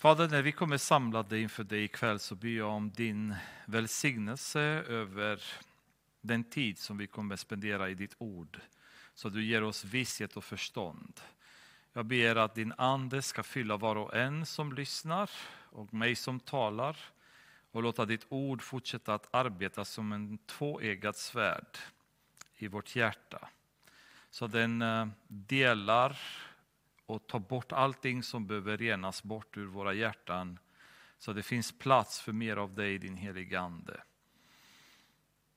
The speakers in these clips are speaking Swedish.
Fader, när vi kommer samlade inför dig ikväll så ber jag om din välsignelse över den tid som vi kommer spendera i ditt ord. Så du ger oss visshet och förstånd. Jag ber att din ande ska fylla var och en som lyssnar och mig som talar och låta ditt ord fortsätta att arbeta som en tvåeggad svärd i vårt hjärta. Så den eh, delar och ta bort allting som behöver renas bort ur våra hjärtan så det finns plats för mer av dig, din helige Ande.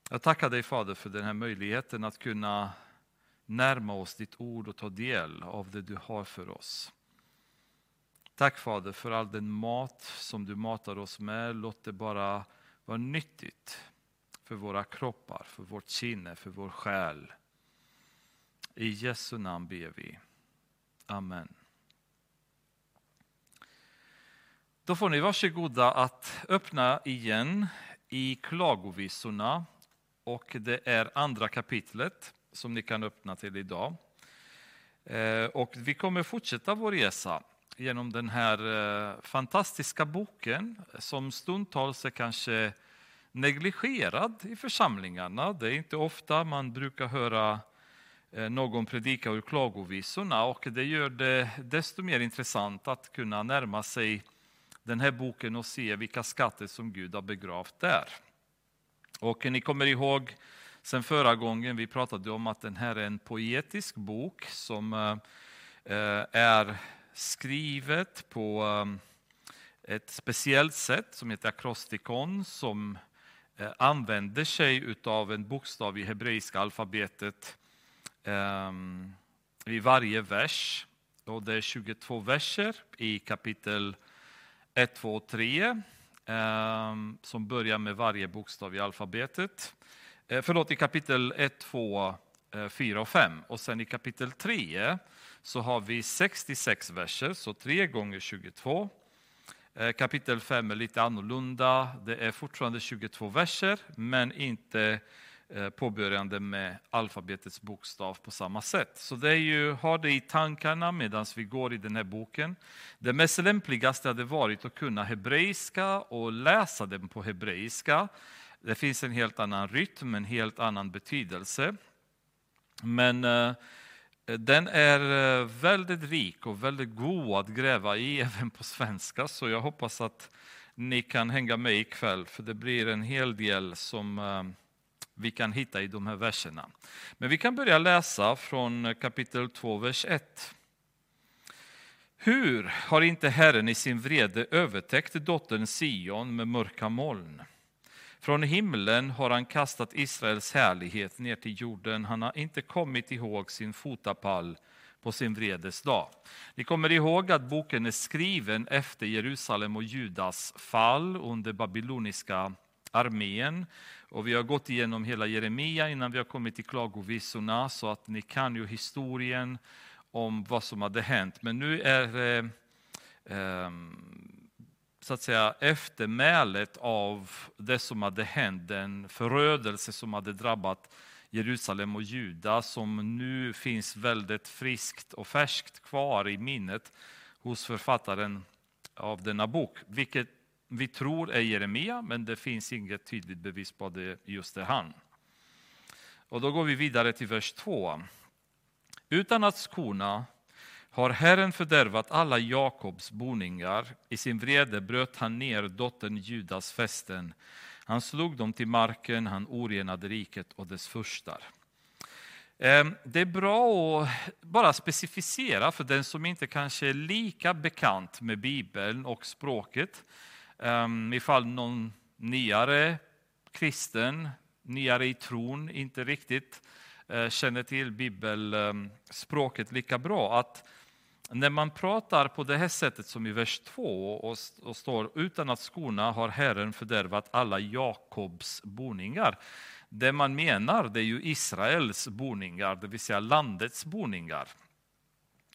Jag tackar dig Fader för den här möjligheten att kunna närma oss ditt ord och ta del av det du har för oss. Tack Fader för all den mat som du matar oss med. Låt det bara vara nyttigt för våra kroppar, för vårt sinne, för vår själ. I Jesu namn ber vi. Amen. Då får ni varsågoda att öppna igen i Klagovisorna och det är andra kapitlet som ni kan öppna till idag. Eh, och vi kommer fortsätta vår resa genom den här eh, fantastiska boken som stundtals är kanske negligerad i församlingarna. Det är inte ofta man brukar höra Eh, någon predika ur klagovisorna och det gör det desto mer intressant att kunna närma sig den här boken och se vilka skatter som Gud har begravt där. Och ni kommer ihåg sen förra gången vi pratade om att den här är en poetisk bok som eh, eh, är skrivet på ett speciellt sätt som heter akrostikon som använder sig av en bokstav i hebreiska alfabetet um, i varje vers. Och det är 22 verser i kapitel 1, 2 och 3 um, ehm, som börjar med varje bokstav i alfabetet. Uh, förlåt, i kapitel 1, 2, 4 och 5. Och sen i kapitel 3 så har vi 66 verser, så 3 gånger 22. Eh, kapitel 5 är lite annorlunda. Det är fortfarande 22 verser, men inte Eh, påbörjande med alfabetets bokstav på samma sätt. Så det är ju, ha det i tankarna medan vi går i den här boken. Det mest lämpligaste hade varit att kunna hebreiska och läsa den på hebreiska. Det finns en helt annan rytm, en helt annan betydelse. Men eh, den är eh, väldigt rik och väldigt god att gräva i även på svenska, så jag hoppas att ni kan hänga med ikväll, för det blir en hel del som eh, vi kan hitta i de här verserna. Men vi kan börja läsa från kapitel 2, vers 1. Hur har inte Herren i sin vrede övertäckt dottern Sion med mörka moln? Från himlen har han kastat Israels härlighet ner till jorden. Han har inte kommit ihåg sin fotapall på sin vredes dag. Ni kommer ihåg att boken är skriven efter Jerusalem och Judas fall under babyloniska armén. Och vi har gått igenom hela Jeremia innan vi har kommit till klagovisorna, så att ni kan ju historien om vad som hade hänt. Men nu är eh, ehm, så att säga eftermälet av det som hade hänt, den förödelse som hade drabbat Jerusalem och Juda, som nu finns väldigt friskt och färskt kvar i minnet hos författaren av denna bok, vilket vi tror är Jeremia, men det finns inget tydligt bevis på att det just är han. Och då går vi vidare till vers 2. Utan att skona har Herren fördärvat alla Jakobs boningar. I sin vrede bröt han ner dottern Judas fästen. Han slog dem till marken, han orenade riket och dess furstar. Ehm, det är bra att bara specificera för den som inte kanske är lika bekant med Bibeln och språket Um, ifall någon nyare kristen, nyare i tron, inte riktigt uh, känner till bibelspråket ehm, um, lika bra, att när man pratar på det här sättet som i vers 2 och, och står utan att skona har Herren fördärvat alla Jakobs boningar. Det man menar det är ju Israels boningar, det vill säga landets boningar.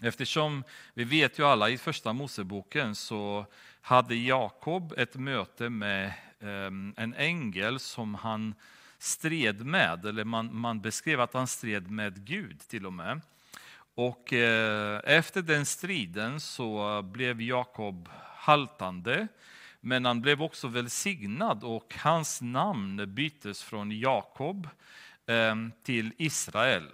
Eftersom vi vet ju alla i första Moseboken så hade Jakob ett möte med ehm, en ängel som han stred med, eller man, man beskrev att han stred med Gud till och med. Och eh, efter den striden så blev Jakob haltande. Men han blev också välsignad och hans namn byttes från Jakob eh, till Israel.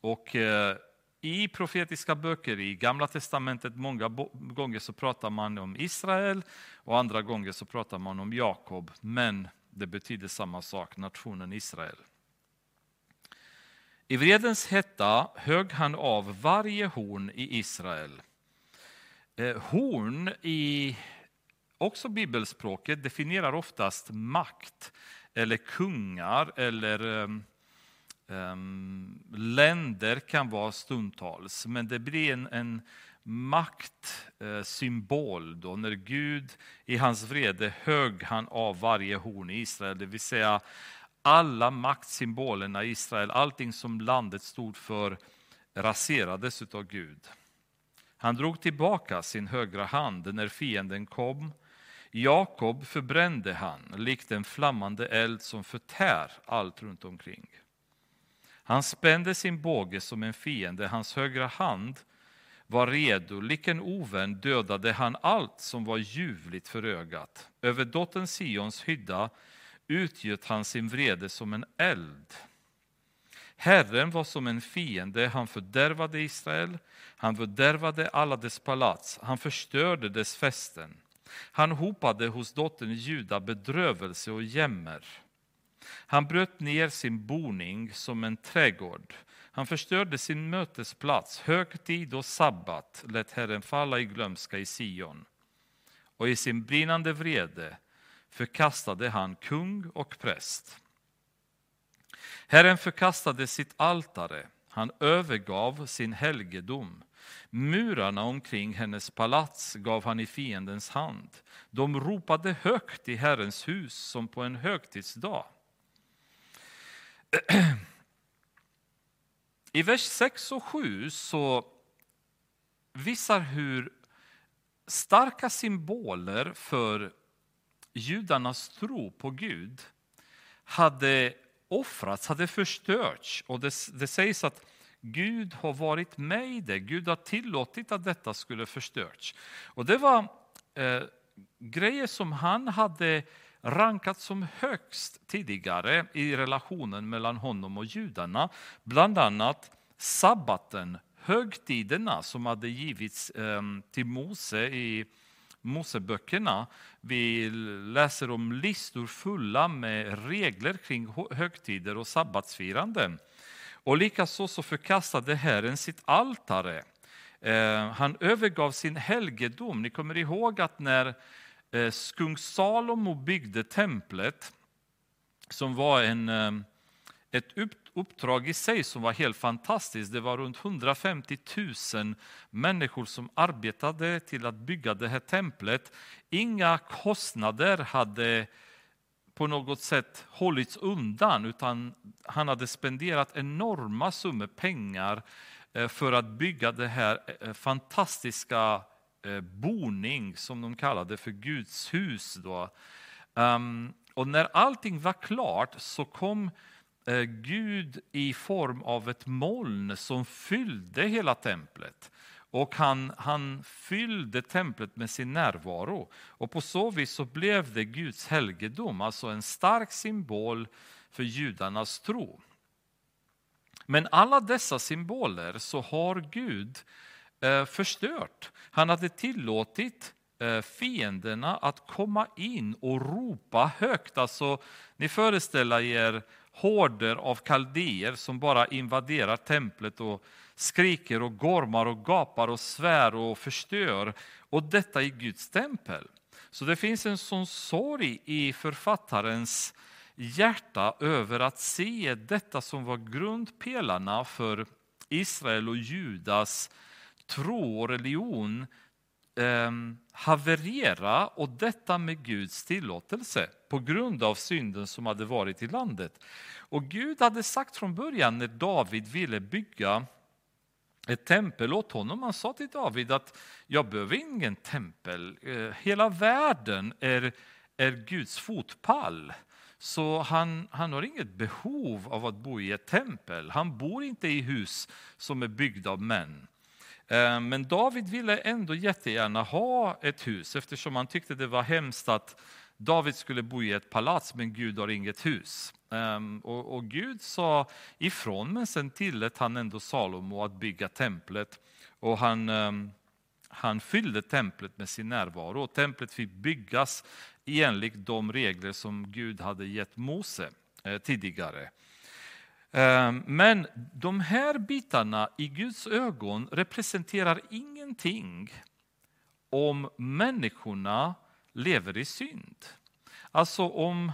Och eh, i profetiska böcker i Gamla testamentet många gånger så pratar man om Israel och andra gånger så pratar man om Jakob. Men det betyder samma sak, nationen Israel. I vredens hetta högg han av varje horn i Israel. Eh, horn i också bibelspråket definierar oftast makt eller kungar eller ehm, Ehm, länder kan vara stundtals. Men det blir en, en maktsymbol eh, då när Gud i hans vrede högg han av varje horn i Israel, det vill säga alla maktsymbolerna i Israel, allting som landet stod för raserades av Gud. Han drog tillbaka sin högra hand när fienden kom. Jakob förbrände han, likt en flammande eld som förtär allt runt omkring. Han spände sin båge som en fiende, hans högra hand var redo, lik en ovän dödade han allt som var ljuvligt för ögat. Över dottern Sions hydda utgöt han sin vrede som en eld. Herren var som en fiende, han fördärvade Israel, han fördärvade alla dess palats, han förstörde dess fästen. Han hopade hos dottern Juda bedrövelse och jämmer. Han bröt ner sin boning som en trädgård. Han förstörde sin mötesplats, högtid och sabbat lät Herren falla i glömska i Sion. Och i sin brinnande vrede förkastade han kung och präst. Herren förkastade sitt altare, han övergav sin helgedom. Murarna omkring hennes palats gav han i fiendens hand. De ropade högt i Herrens hus som på en högtidsdag. I vers 6 och 7 så visar hur starka symboler för judarnas tro på Gud hade offrats, hade förstörts. Och det, det sägs att Gud har varit med i det. Gud har tillåtit att detta skulle förstörts. Och det var eh, grejer som han hade rankat som högst tidigare i relationen mellan honom och judarna. Bland annat sabbaten, högtiderna som hade givits ehm, till Mose i Moseböckerna. Vi läser om listor fulla med regler kring högtider och sabbatsfiranden. Och likaså så förkastade Herren sitt altare. Ehm, han övergav sin helgedom. Ni kommer ihåg att när Eh, Skung kung Salomo byggde templet, som var en, eh, ett uppdrag i sig som var helt fantastiskt. Det var runt 150 000 människor som arbetade till att bygga det här templet. Inga kostnader hade på något sätt hållits undan utan han hade spenderat enorma summor pengar eh, för att bygga det här fantastiska eh, boning som de kallade för Guds hus. Då. Um, och när allting var klart så kom eh, Gud i form av ett moln som fyllde hela templet. Och han, han fyllde templet med sin närvaro. Och på så vis så blev det Guds helgedom, alltså en stark symbol för judarnas tro. Men alla dessa symboler så har Gud eh, Eh, förstört. Han hade tillåtit eh, fienderna att komma in och ropa högt. Alltså, ni föreställer er horder av kaldéer som bara invaderar templet och skriker och gormar och gapar och svär och förstör. Och detta i Guds tempel. Så det finns en sån sorg i författarens hjärta över att se detta som var grundpelarna för Israel och Judas tro och religion eh, haverera och detta med Guds tillåtelse på grund av synden som hade varit i landet. Och Gud hade sagt från början när David ville bygga ett tempel åt honom. Han sa till David att jag behöver ingen tempel. Eh, hela världen är, är Guds fotpall. Så han, han har inget behov av att bo i ett tempel. Han bor inte i hus som är byggda av män. Eh, men David ville ändå jättegärna ha ett hus eftersom han tyckte det var hemskt att David skulle bo i ett palats men Gud har inget hus. Ehm, och, och Gud sa ifrån men sen tillät han ändå Salomo att bygga templet och han, ehm, han fyllde templet med sin närvaro. Och templet fick byggas enligt de regler som Gud hade gett Mose eh, tidigare. Eh, men de här bitarna i Guds ögon representerar ingenting om människorna lever i synd. Alltså om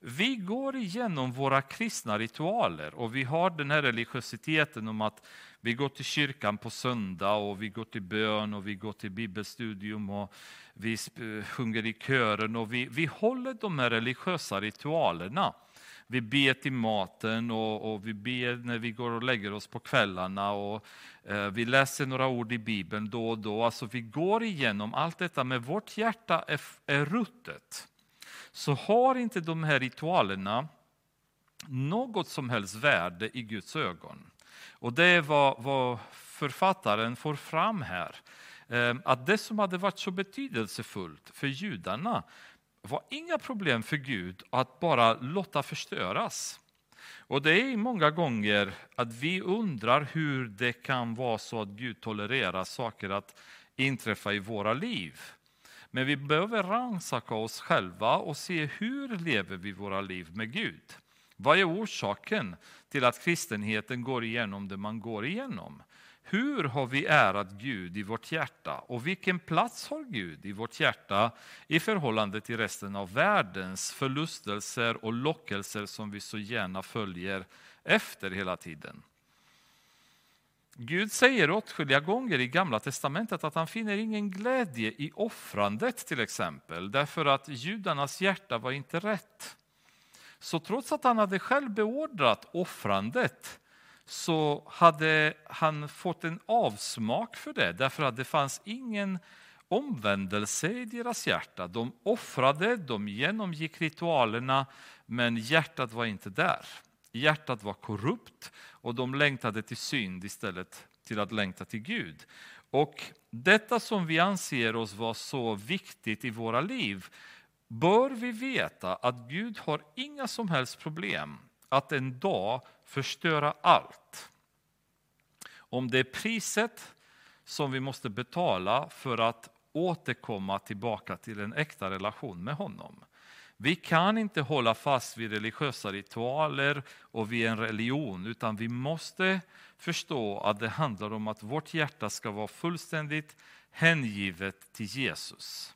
vi går igenom våra kristna ritualer och vi har den här religiositeten om att vi går till kyrkan på söndag och vi går till bön och vi går till bibelstudium och vi eh, sjunger i kören och vi, vi håller de här religiösa ritualerna. Vi ber till maten och, och vi ber när vi går och lägger oss på kvällarna och eh, vi läser några ord i Bibeln då och då. Alltså vi går igenom allt detta, men vårt hjärta är, är ruttet. Så har inte de här ritualerna något som helst värde i Guds ögon. Och det är vad, vad författaren får fram här. Eh, att det som hade varit så betydelsefullt för judarna var inga problem för Gud att bara låta förstöras. Och det är många gånger att vi undrar hur det kan vara så att Gud tolererar saker att inträffa i våra liv. Men vi behöver rannsaka oss själva och se hur lever vi våra liv med Gud. Vad är orsaken till att kristenheten går igenom det man går igenom? Hur har vi ärat Gud i vårt hjärta och vilken plats har Gud i vårt hjärta i förhållande till resten av världens förlustelser och lockelser som vi så gärna följer efter hela tiden? Gud säger åtskilliga gånger i Gamla testamentet att han finner ingen glädje i offrandet till exempel, därför att judarnas hjärta var inte rätt. Så trots att han hade själv beordrat offrandet så hade han fått en avsmak för det, därför att det fanns ingen omvändelse i deras hjärta. De offrade, de genomgick ritualerna, men hjärtat var inte där. Hjärtat var korrupt och de längtade till synd istället till att längta till Gud. Och detta som vi anser oss vara så viktigt i våra liv bör vi veta att Gud har inga som helst problem att en dag förstöra allt. Om det är priset som vi måste betala för att återkomma tillbaka till en äkta relation med honom. Vi kan inte hålla fast vid religiösa ritualer och vid en religion, utan vi måste förstå att det handlar om att vårt hjärta ska vara fullständigt hängivet till Jesus.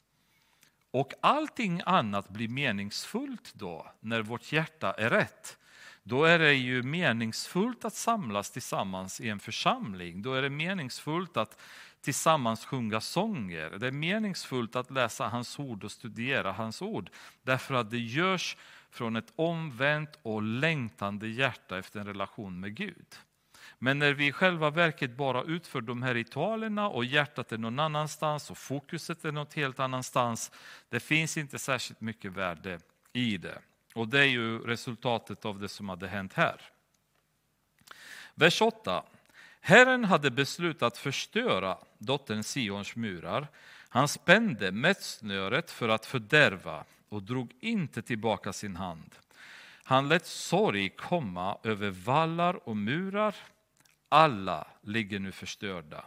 Och allting annat blir meningsfullt då, när vårt hjärta är rätt. Då är det ju meningsfullt att samlas tillsammans i en församling. Då är det meningsfullt att tillsammans sjunga sånger. Det är meningsfullt att läsa hans ord och studera hans ord. Därför att det görs från ett omvänt och längtande hjärta efter en relation med Gud. Men när vi i själva verket bara utför de här ritualerna och hjärtat är någon annanstans och fokuset är något helt annanstans, det finns inte särskilt mycket värde i det. Och det är ju resultatet av det som hade hänt här. Vers 8. Herren hade beslutat förstöra dottern Sions murar. Han spände mätsnöret för att fördärva och drog inte tillbaka sin hand. Han lät sorg komma över vallar och murar. Alla ligger nu förstörda.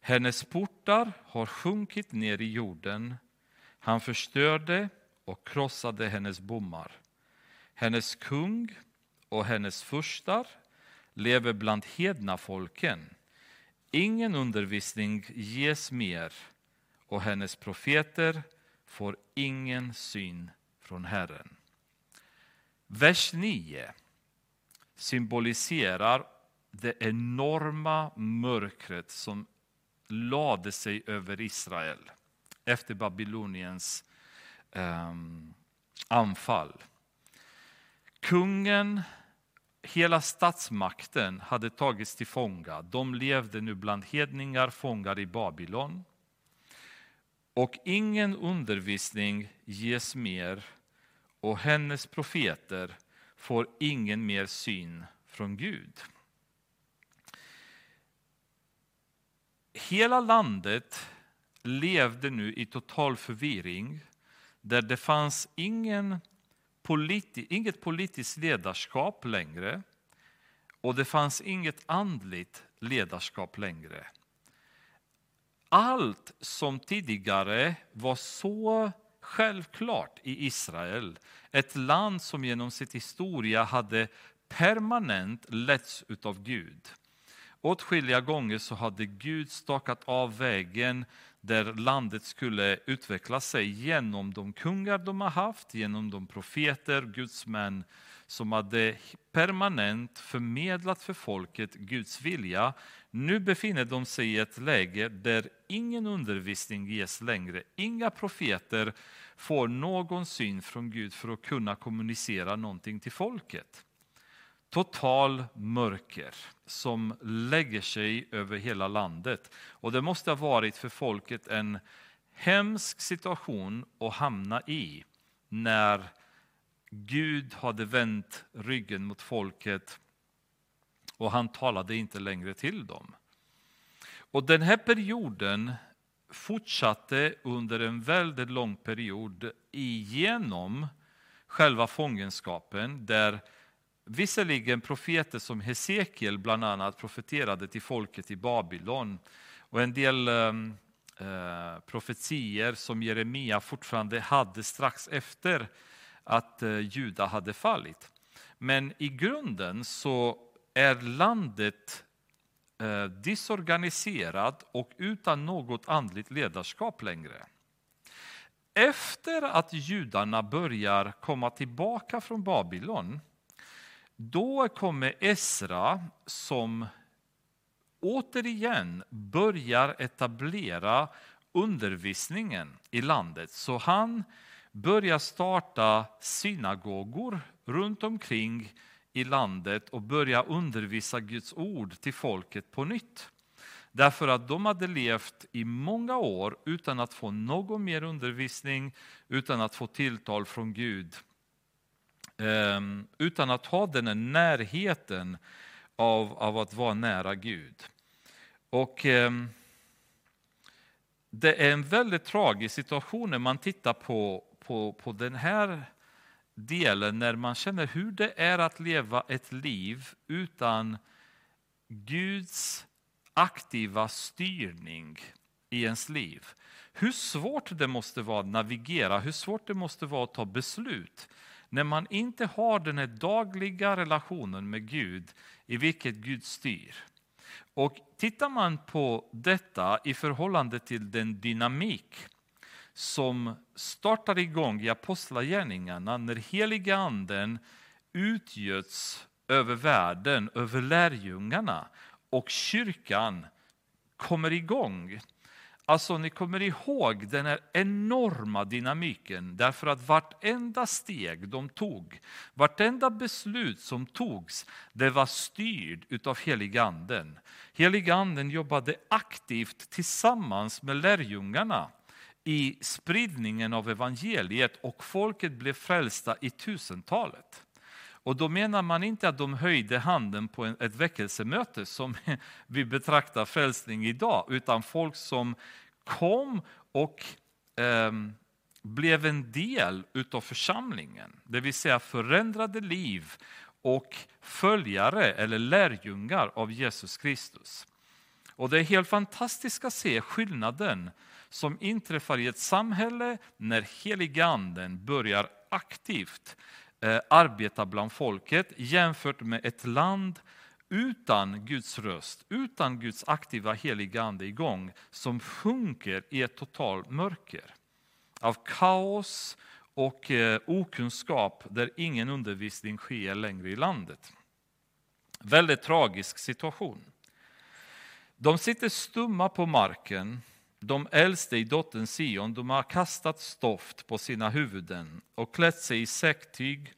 Hennes portar har sjunkit ner i jorden. Han förstörde och krossade hennes bommar. Hennes kung och hennes furstar lever bland hedna folken. Ingen undervisning ges mer och hennes profeter får ingen syn från Herren. Vers 9 symboliserar det enorma mörkret som lade sig över Israel efter Babyloniens eh, anfall. Kungen, hela statsmakten hade tagits till fånga. De levde nu bland hedningar, fångar i Babylon. Och ingen undervisning ges mer och hennes profeter får ingen mer syn från Gud. hela landet levde nu i total förvirring där det fanns ingen politi inget politiskt ledarskap längre och det fanns inget andligt ledarskap längre. Allt som tidigare var så självklart i Israel, ett land som genom sitt historia hade permanent letts av Gud. Åtskilliga gånger så hade Gud stakat av vägen där landet skulle utveckla sig genom de kungar de har haft, genom de profeter, gudsmän som hade permanent förmedlat för folket Guds vilja. Nu befinner de sig i ett läge där ingen undervisning ges längre. Inga profeter får någon syn från Gud för att kunna kommunicera någonting till folket. Total mörker som lägger sig över hela landet. Och det måste ha varit för folket en hemsk situation att hamna i när Gud hade vänt ryggen mot folket och han talade inte längre till dem. Och den här perioden fortsatte under en väldigt lång period igenom själva fångenskapen där visserligen profeter som Hesekiel bland annat profeterade till folket i Babylon och en del ehm, eh, profetier som Jeremia fortfarande hade strax efter att eh, Juda hade fallit. Men i grunden så är landet eh, disorganiserat och utan något andligt ledarskap längre. Efter att judarna börjar komma tillbaka från Babylon, då kommer Esra som återigen börjar etablera undervisningen i landet. Så han börjar starta synagogor runt omkring i landet och börja undervisa Guds ord till folket på nytt. Därför att de hade levt i många år utan att få någon mer undervisning, utan att få tilltal från Gud. Ehm, utan att ha den här närheten av, av att vara nära Gud. Och ehm, Det är en väldigt tragisk situation när man tittar på, på, på den här delen när man känner hur det är att leva ett liv utan Guds aktiva styrning i ens liv. Hur svårt det måste vara att navigera, hur svårt det måste vara att ta beslut när man inte har den här dagliga relationen med Gud i vilket Gud styr. Och tittar man på detta i förhållande till den dynamik som startar igång i apostlagärningarna när heliga anden utgöts över världen, över lärjungarna och kyrkan kommer igång. Alltså ni kommer ihåg den här enorma dynamiken därför att vartenda steg de tog, vartenda beslut som togs, det var styrd av heliganden. Heliganden jobbade aktivt tillsammans med lärjungarna i spridningen av evangeliet och folket blev frälsta i tusentalet. Och då menar man inte att de höjde handen på ett väckelsemöte som vi betraktar frälsning idag, utan folk som kom och eh, blev en del utav församlingen, det vill säga förändrade liv och följare eller lärjungar av Jesus Kristus. Och det är helt fantastiskt att se skillnaden som inträffar i ett samhälle när heliganden börjar aktivt Eh, arbeta bland folket jämfört med ett land utan Guds röst, utan Guds aktiva heliga ande igång som sjunker i ett totalt mörker av kaos och eh, okunskap där ingen undervisning sker längre i landet. Väldigt tragisk situation. De sitter stumma på marken de äldste i dottern Sion, de har kastat stoft på sina huvuden och klätt sig i säcktyg.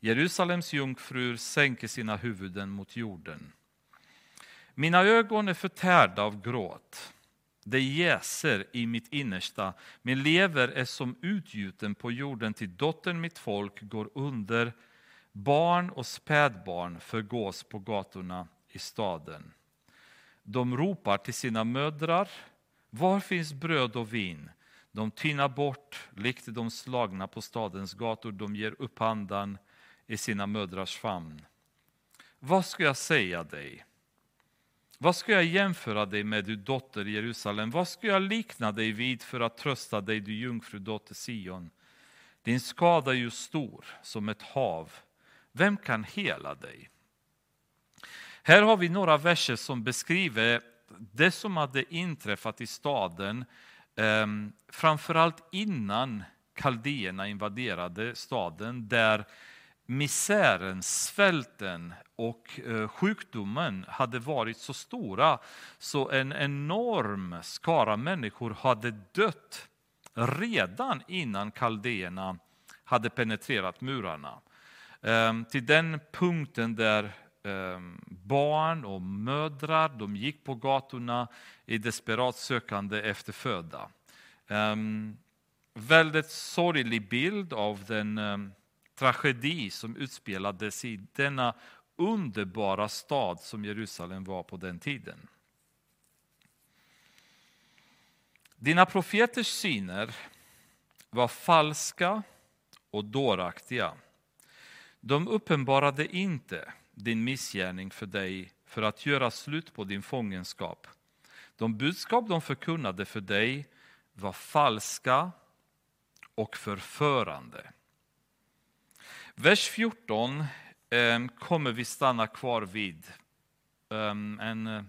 Jerusalems jungfrur sänker sina huvuden mot jorden. Mina ögon är förtärda av gråt. Det jäser i mitt innersta. Min lever är som utgjuten på jorden till dottern mitt folk går under. Barn och spädbarn förgås på gatorna i staden. De ropar till sina mödrar, var finns bröd och vin? De tynar bort, likt de slagna på stadens gator, de ger upp andan i sina mödrars famn. Vad ska jag säga dig? Vad ska jag jämföra dig med, du dotter Jerusalem? Vad ska jag likna dig vid för att trösta dig, du jungfrudotter Sion? Din skada är ju stor som ett hav. Vem kan hela dig? Här har vi några verser som beskriver det som hade inträffat i staden, ehm, framförallt innan kaldéerna invaderade staden, där misären, svälten och eh, sjukdomen hade varit så stora så en enorm skara människor hade dött redan innan kaldéerna hade penetrerat murarna. Ehm, till den punkten där Ehm, barn och mödrar de gick på gatorna i desperat sökande efter föda. Ehm, väldigt sorglig bild av den ehm, tragedi som utspelades i denna underbara stad som Jerusalem var på den tiden. Dina profeters syner var falska och dåraktiga. De uppenbarade inte din missgärning för dig för att göra slut på din fångenskap. De budskap de förkunnade för dig var falska och förförande. Vers 14 ehm, kommer vi stanna kvar vid ehm, en eh,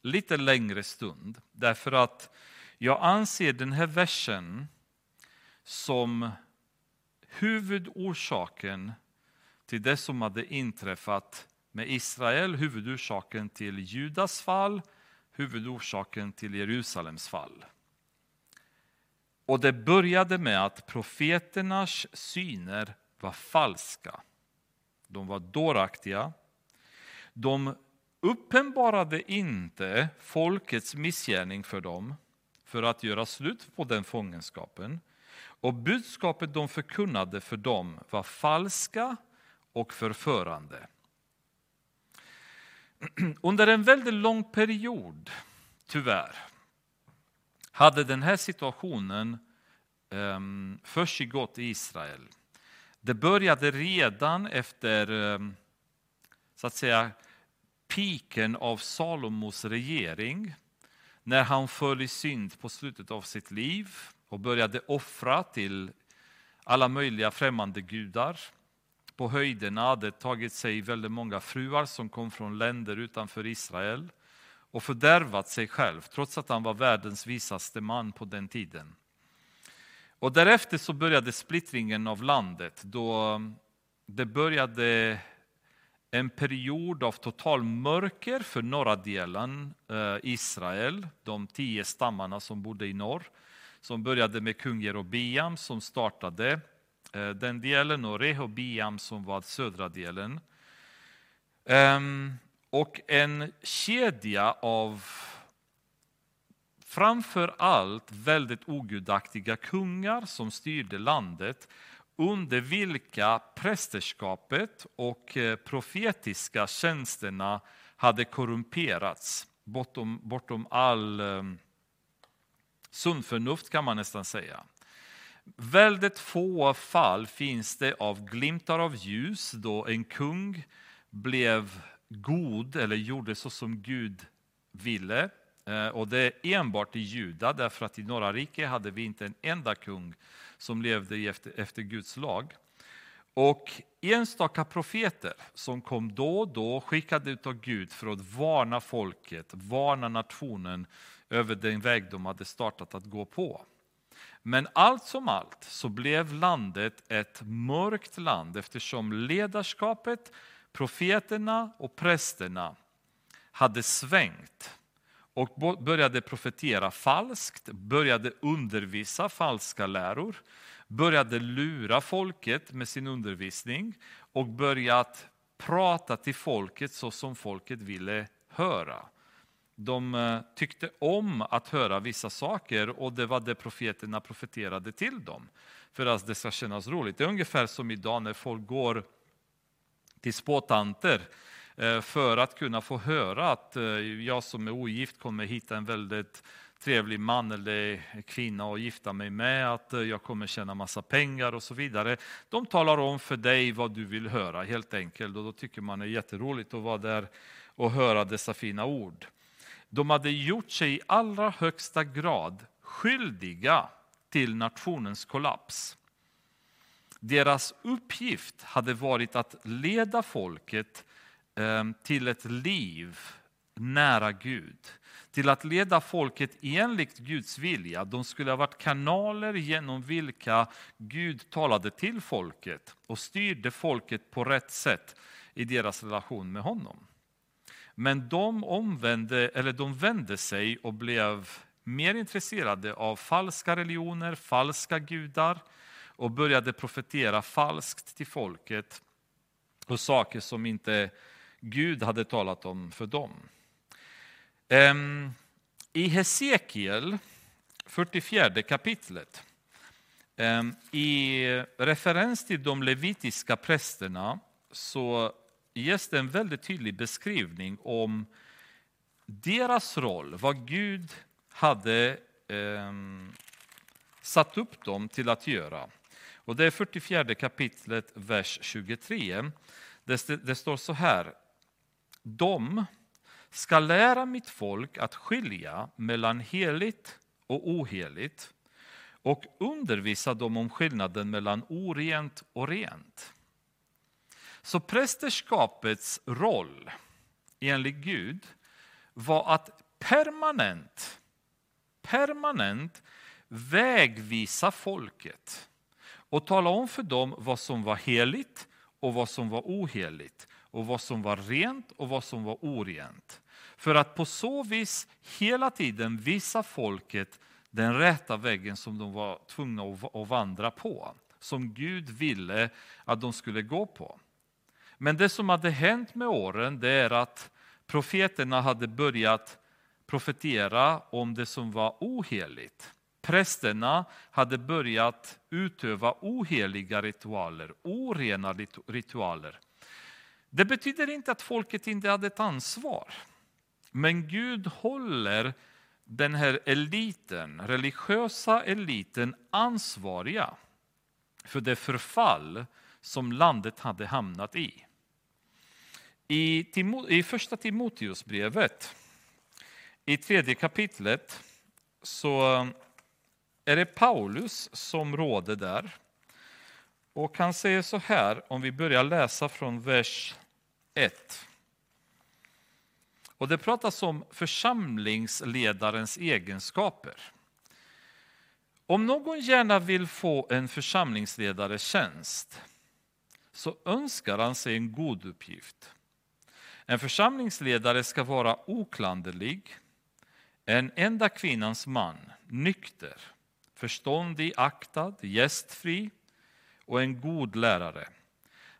lite längre stund. Därför att jag anser den här versen som huvudorsaken till det som hade inträffat med Israel, huvudorsaken till Judas fall, huvudorsaken till Jerusalems fall. Och det började med att profeternas syner var falska. De var dåraktiga. De uppenbarade inte folkets missgärning för dem för att göra slut på den fångenskapen. Och budskapet de förkunnade för dem var falska och förförande. Under en väldigt lång period, tyvärr, hade den här situationen ehm, um, försiggått i Israel. Det började redan efter um, så att säga piken av Salomos regering när han föll i synd på slutet av sitt liv och började offra till alla möjliga främmande gudar. På höjderna hade tagit sig väldigt många fruar som kom från länder utanför Israel och fördärvat sig själv, trots att han var världens visaste man på den tiden. Och därefter så började splittringen av landet, då det började en period av total mörker för norra delen, eh, Israel, de tio stammarna som bodde i norr, som började med kung Jerobeam som startade Eh, den delen och Rehobiam, som var södra delen. Ehm, och en kedja av framför allt väldigt ogudaktiga kungar som styrde landet under vilka prästerskapet och eh, profetiska tjänsterna hade korrumperats bortom, bortom all ehm, sunt förnuft kan man nästan säga. Väldigt få fall finns det av glimtar av ljus då en kung blev god eller gjorde så som Gud ville. Eh, och det är enbart i Juda, därför att i norra riket hade vi inte en enda kung som levde efter, efter Guds lag. Och enstaka profeter som kom då och då skickade ut av Gud för att varna folket, varna nationen över den väg de hade startat att gå på. Men allt som allt så blev landet ett mörkt land eftersom ledarskapet, profeterna och prästerna hade svängt och började profetera falskt, började undervisa falska läror, började lura folket med sin undervisning och börjat prata till folket så som folket ville höra. De eh, tyckte om att höra vissa saker och det var det profeterna profeterade till dem för att det ska kännas roligt. Det är ungefär som idag när folk går till spåtanter eh, för att kunna få höra att eh, jag som är ogift kommer hitta en väldigt trevlig man eller kvinna att gifta mig med, att jag kommer tjäna massa pengar och så vidare. De talar om för dig vad du vill höra helt enkelt och då tycker man det är jätteroligt att vara där och höra dessa fina ord. De hade gjort sig i allra högsta grad skyldiga till nationens kollaps. Deras uppgift hade varit att leda folket ehm, till ett liv nära Gud. Till att leda folket enligt Guds vilja. De skulle ha varit kanaler genom vilka Gud talade till folket och styrde folket på rätt sätt i deras relation med honom. Men de, omvände, eller de vände sig och blev mer intresserade av falska religioner, falska gudar och började profetera falskt till folket och saker som inte Gud hade talat om för dem. Ehm, I Hesekiel, 44 kapitlet, ehm, i referens till de levitiska prästerna så ges det en väldigt tydlig beskrivning om deras roll, vad Gud hade eh, satt upp dem till att göra. Och det är 44 kapitlet, vers 23. Det, det står så här. De ska lära mitt folk att skilja mellan heligt och oheligt och undervisa dem om skillnaden mellan orent och rent. Så prästerskapets roll enligt Gud var att permanent, permanent vägvisa folket och tala om för dem vad som var heligt och vad som var oheligt och vad som var rent och vad som var orent. För att på så vis hela tiden visa folket den rätta vägen som de var tvungna att vandra på. Som Gud ville att de skulle gå på. Men det som hade hänt med åren det är att profeterna hade börjat profetera om det som var oheligt. Prästerna hade börjat utöva oheliga ritualer, orena ritualer. Det betyder inte att folket inte hade ett ansvar. Men Gud håller den här eliten, religiösa eliten ansvariga för det förfall som landet hade hamnat i. I, I första Timoteusbrevet, i tredje kapitlet, så eh, är det Paulus som råder där. Och han säger så här, om vi börjar läsa från vers 1. Och det pratas om församlingsledarens egenskaper. Om någon gärna vill få en församlingsledares tjänst så önskar han sig en god uppgift. En församlingsledare ska vara oklanderlig, en enda kvinnans man, nykter, förståndig, aktad, gästfri och en god lärare.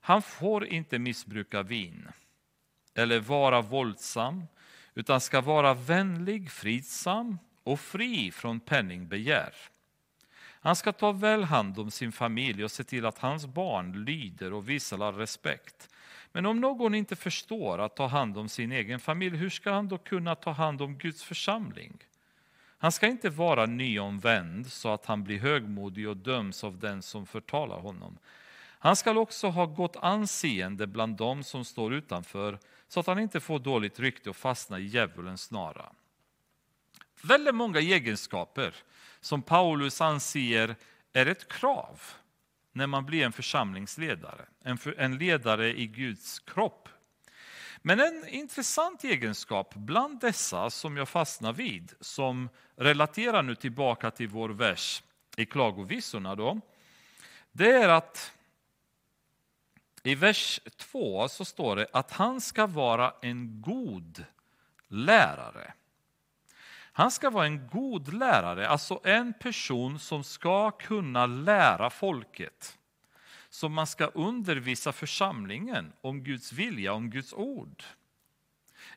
Han får inte missbruka vin eller vara våldsam utan ska vara vänlig, fridsam och fri från penningbegär. Han ska ta väl hand om sin familj och se till att hans barn lyder och visar respekt. Men om någon inte förstår att ta hand om sin egen familj, hur ska han då kunna ta hand om Guds församling? Han ska inte vara nyomvänd så att han blir högmodig och döms av den som förtalar honom. Han ska också ha gott anseende bland dem som står utanför så att han inte får dåligt rykte och fastnar i djävulens snara. Väldigt många egenskaper som Paulus anser är ett krav när man blir en församlingsledare, en, ledare i Guds kropp. Men en intressant egenskap bland dessa som jag fastnar vid, som relaterar nu tillbaka till vår vers i Klagovisorna, då, det är att i vers 2 så står det att han ska vara en god lärare. Han ska vara en god lärare, alltså en person som ska kunna lära folket. Som man ska undervisa församlingen om Guds vilja, om Guds ord.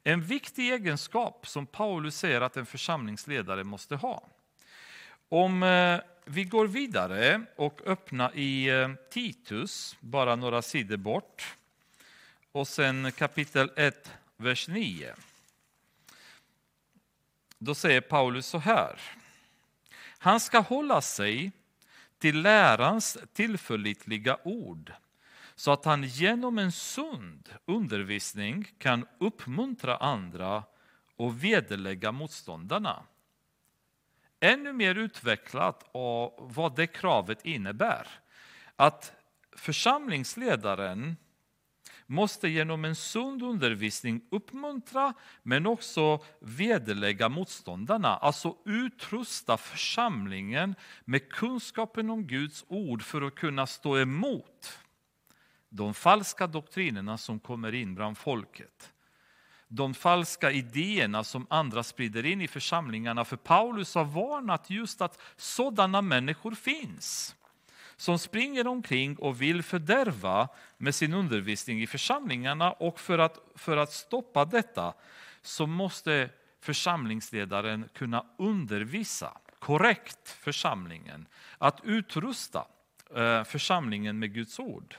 En viktig egenskap som Paulus säger att en församlingsledare måste ha. Om eh, vi går vidare och öppnar i eh, Titus, bara några sidor bort. och sen kapitel 1, vers 9. Då säger Paulus så här. Han ska hålla sig till lärans tillförlitliga ord så att han genom en sund undervisning kan uppmuntra andra och vederlägga motståndarna. Ännu mer utvecklat av vad det kravet innebär. Att församlingsledaren måste genom en sund undervisning uppmuntra men också vederlägga motståndarna, alltså utrusta församlingen med kunskapen om Guds ord för att kunna stå emot de falska doktrinerna som kommer in bland folket. De falska idéerna som andra sprider in i församlingarna. För Paulus har varnat just att sådana människor finns som springer omkring och vill fördärva med sin undervisning i församlingarna. Och för att, för att stoppa detta så måste församlingsledaren kunna undervisa korrekt församlingen, att utrusta eh, församlingen med Guds ord.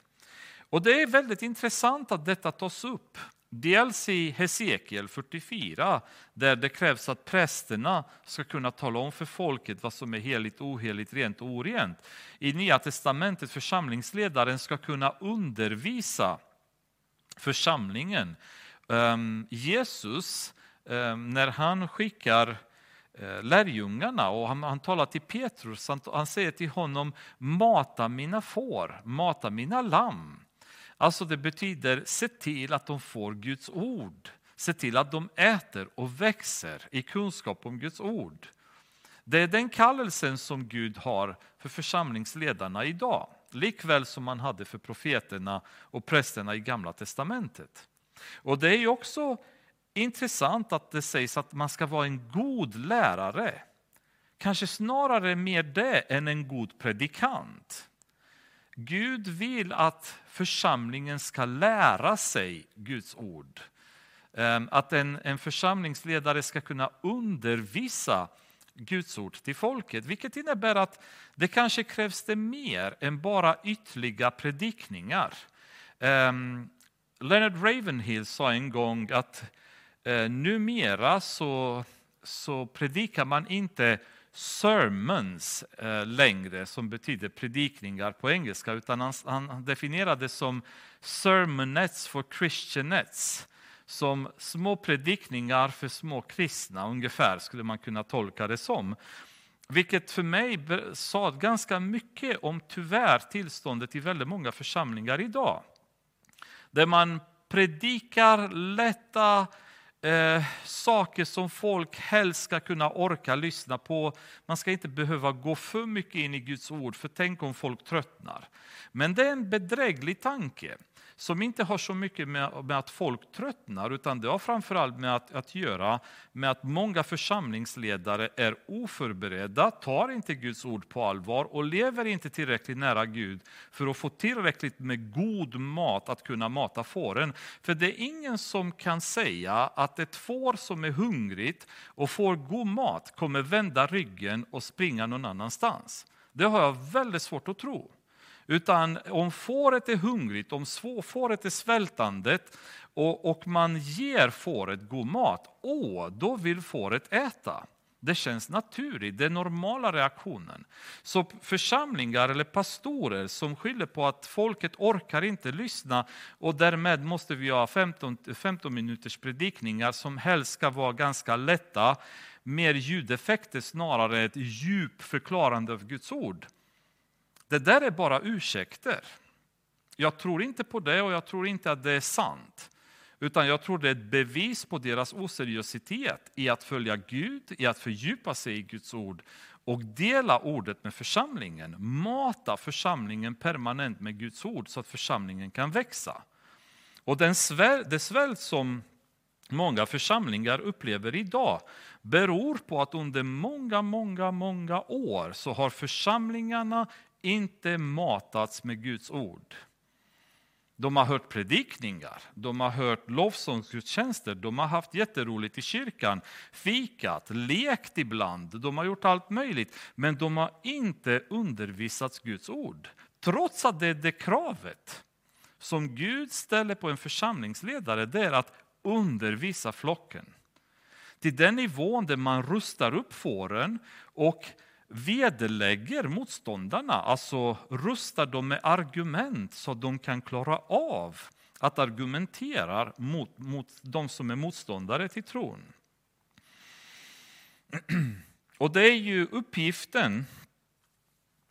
Och Det är väldigt intressant att detta tas upp. Dels i Hesekiel 44, där det krävs att prästerna ska kunna tala om för folket vad som är heligt, oheligt, rent och orent. I Nya testamentet församlingsledaren ska kunna undervisa församlingen. Ehm, Jesus, ehm, när han skickar eh, lärjungarna och han, han talar till Petrus, han, han säger till honom mata mina får, mata mina lamm. Alltså det betyder se till att de får Guds ord. Se till att de äter och växer i kunskap om Guds ord. Det är den kallelsen som Gud har för församlingsledarna idag. Likväl som man hade för profeterna och prästerna i Gamla testamentet. Och det är också intressant att det sägs att man ska vara en god lärare. Kanske snarare mer det än en god predikant. Gud vill att församlingen ska lära sig Guds ord. Ehm, att en, en församlingsledare ska kunna undervisa Guds ord till folket. Vilket innebär att det kanske krävs det mer än bara ytliga predikningar. Um, Leonard Ravenhill sa en gång att uh, numera så, så predikar man inte sermons eh, längre, som betyder predikningar på engelska, utan han, han definierade det som sermonets for Christianets' som små predikningar för små kristna, ungefär skulle man kunna tolka det som. Vilket för mig sa ganska mycket om tyvärr tillståndet i väldigt många församlingar idag. Där man predikar lätta eh, saker som folk helst ska kunna orka lyssna på. Man ska inte behöva gå för mycket in i Guds ord, för tänk om folk tröttnar. Men det är en bedräglig tanke som inte har så mycket med, med att folk tröttnar, utan det har framförallt med att, att göra med att många församlingsledare är oförberedda, tar inte Guds ord på allvar och lever inte tillräckligt nära Gud för att få tillräckligt med god mat att kunna mata fåren. För det är ingen som kan säga att ett får som är hungrigt och får god mat kommer vända ryggen och springa någon annanstans. Det har jag väldigt svårt att tro. Utan om fåret är hungrigt, om fåret är svältandet och, och man ger fåret god mat, åh, då vill fåret äta. Det känns naturligt, det är normala reaktionen. Så församlingar eller pastorer som skyller på att folket orkar inte lyssna och därmed måste vi ha 15, 15 minuters predikningar som helst ska vara ganska lätta, mer ljudeffekter snarare ett djup förklarande av Guds ord. Det där är bara ursäkter. Jag tror inte på det och jag tror inte att det är sant. Utan jag tror det är ett bevis på deras oseriositet i att följa Gud, i att fördjupa sig i Guds ord och dela ordet med församlingen. Mata församlingen permanent med Guds ord så att församlingen kan växa. Och den svält, det svält som många församlingar upplever idag beror på att under många, många, många år så har församlingarna inte matats med Guds ord. De har hört predikningar, de har hört lovsångsgudstjänster, de har haft jätteroligt i kyrkan, fikat, lekt ibland, de har gjort allt möjligt. Men de har inte undervisats Guds ord. Trots att det är det kravet som Gud ställer på en församlingsledare det är att undervisa flocken. Till den nivån där man rustar upp fåren och vederlägger motståndarna, alltså rustar dem med argument så att de kan klara av att argumentera mot, mot de som är motståndare till tron. Och det är ju uppgiften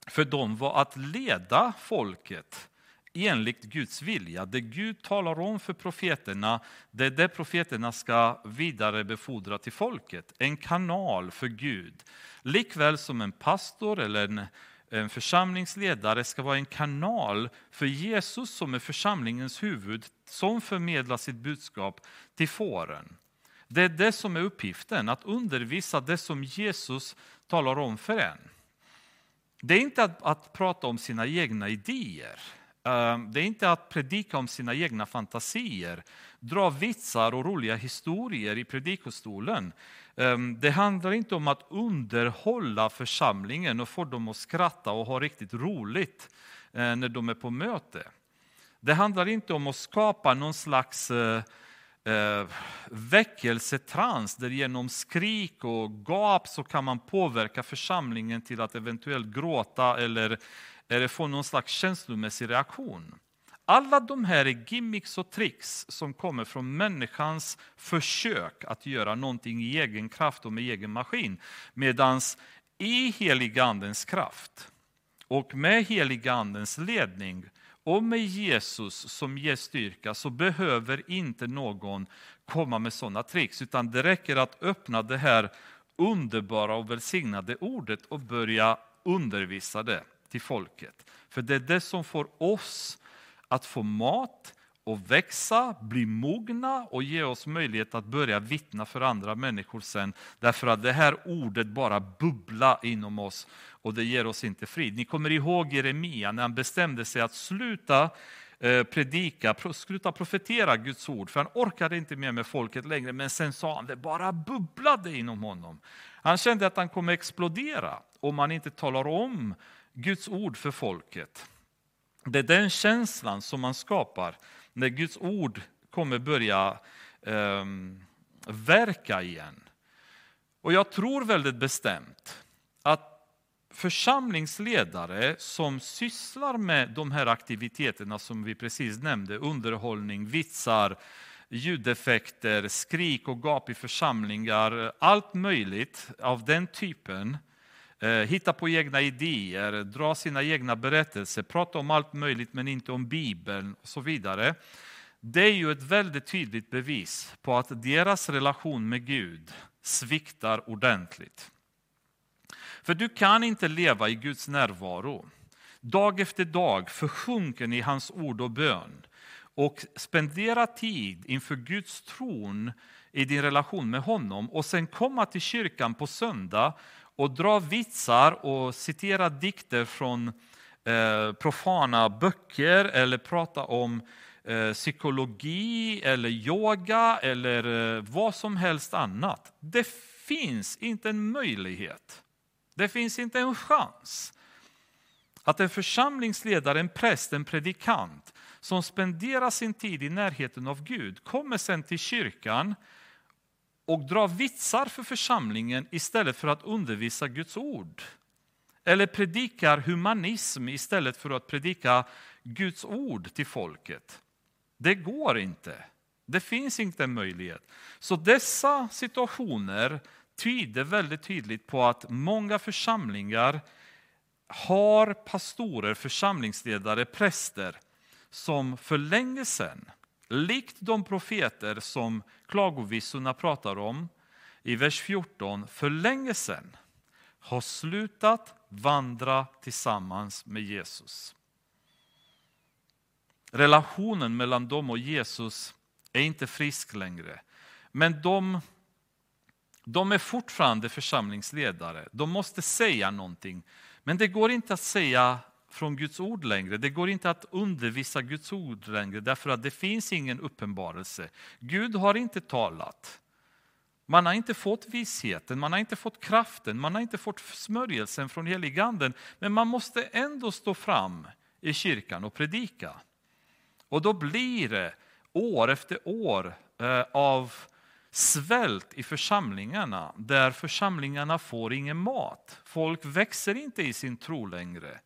för dem var att leda folket enligt Guds vilja. Det Gud talar om för profeterna, det är det profeterna ska vidarebefordra till folket. En kanal för Gud. Likväl som en pastor eller en, en församlingsledare ska vara en kanal för Jesus som är församlingens huvud, som förmedlar sitt budskap till fåren. Det är det som är uppgiften, att undervisa det som Jesus talar om för en. Det är inte att, att prata om sina egna idéer. Ehm, det är inte att predika om sina egna fantasier, dra vitsar och roliga historier i predikostolen. Ehm, det handlar inte om att underhålla församlingen och få dem att skratta och ha riktigt roligt eh, när de är på möte. Det handlar inte om att skapa någon slags eh, eh väckelsetrans där genom skrik och gap så kan man påverka församlingen till att eventuellt gråta eller, eller få någon slags känslomässig reaktion. Alla de här är gimmicks och tricks som kommer från människans försök att göra någonting i egen kraft och med egen maskin. Medan i heligandens kraft och med heligandens ledning och med Jesus som ger styrka så behöver inte någon komma med sådana tricks, utan det räcker att öppna det här underbara och välsignade ordet och börja undervisa det till folket. För det är det som får oss att få mat och växa, bli mogna och ge oss möjlighet att börja vittna för andra människor sen. Därför att det här ordet bara bubblar inom oss och det ger oss inte frid. Ni kommer ihåg Jeremia när han bestämde sig att sluta eh, predika, sluta profetera Guds ord, för han orkade inte mer med folket längre. Men sen sa han, det bara bubblade inom honom. Han kände att han kommer explodera om man inte talar om Guds ord för folket. Det är den känslan som man skapar när Guds ord kommer börja eh, verka igen. Och jag tror väldigt bestämt att församlingsledare som sysslar med de här aktiviteterna som vi precis nämnde, underhållning, vitsar, ljudeffekter, skrik och gap i församlingar, allt möjligt av den typen, Eh, hitta på egna idéer, dra sina egna berättelser, prata om allt möjligt men inte om Bibeln och så vidare. Det är ju ett väldigt tydligt bevis på att deras relation med Gud sviktar ordentligt. För du kan inte leva i Guds närvaro, dag efter dag försjunken i hans ord och bön och spendera tid inför Guds tron i din relation med honom och sen komma till kyrkan på söndag och dra vitsar och citera dikter från eh, profana böcker eller prata om eh, psykologi eller yoga eller eh, vad som helst annat. Det finns inte en möjlighet det finns inte en chans att en församlingsledare, en präst, en predikant som spenderar sin tid i närheten av Gud kommer sen till kyrkan och drar vitsar för församlingen istället för att undervisa Guds ord. Eller predikar humanism istället för att predika Guds ord till folket. Det går inte. Det finns inte en möjlighet. Så dessa situationer tyder väldigt tydligt på att många församlingar har pastorer, församlingsledare, präster som för länge sedan, likt de profeter som Klagovisorna pratar om i vers 14, för länge sedan har slutat vandra tillsammans med Jesus. Relationen mellan dem och Jesus är inte frisk längre. Men de de är fortfarande församlingsledare. De måste säga någonting. Men det går inte att säga från Guds ord längre. Det går inte att undervisa Guds ord längre därför att det finns ingen uppenbarelse. Gud har inte talat. Man har inte fått visheten, man har inte fått kraften, man har inte fått smörjelsen från heliganden. Men man måste ändå stå fram i kyrkan och predika. Och då blir det år efter år eh, av svält i församlingarna, där församlingarna får ingen mat. Folk växer inte i sin tro längre,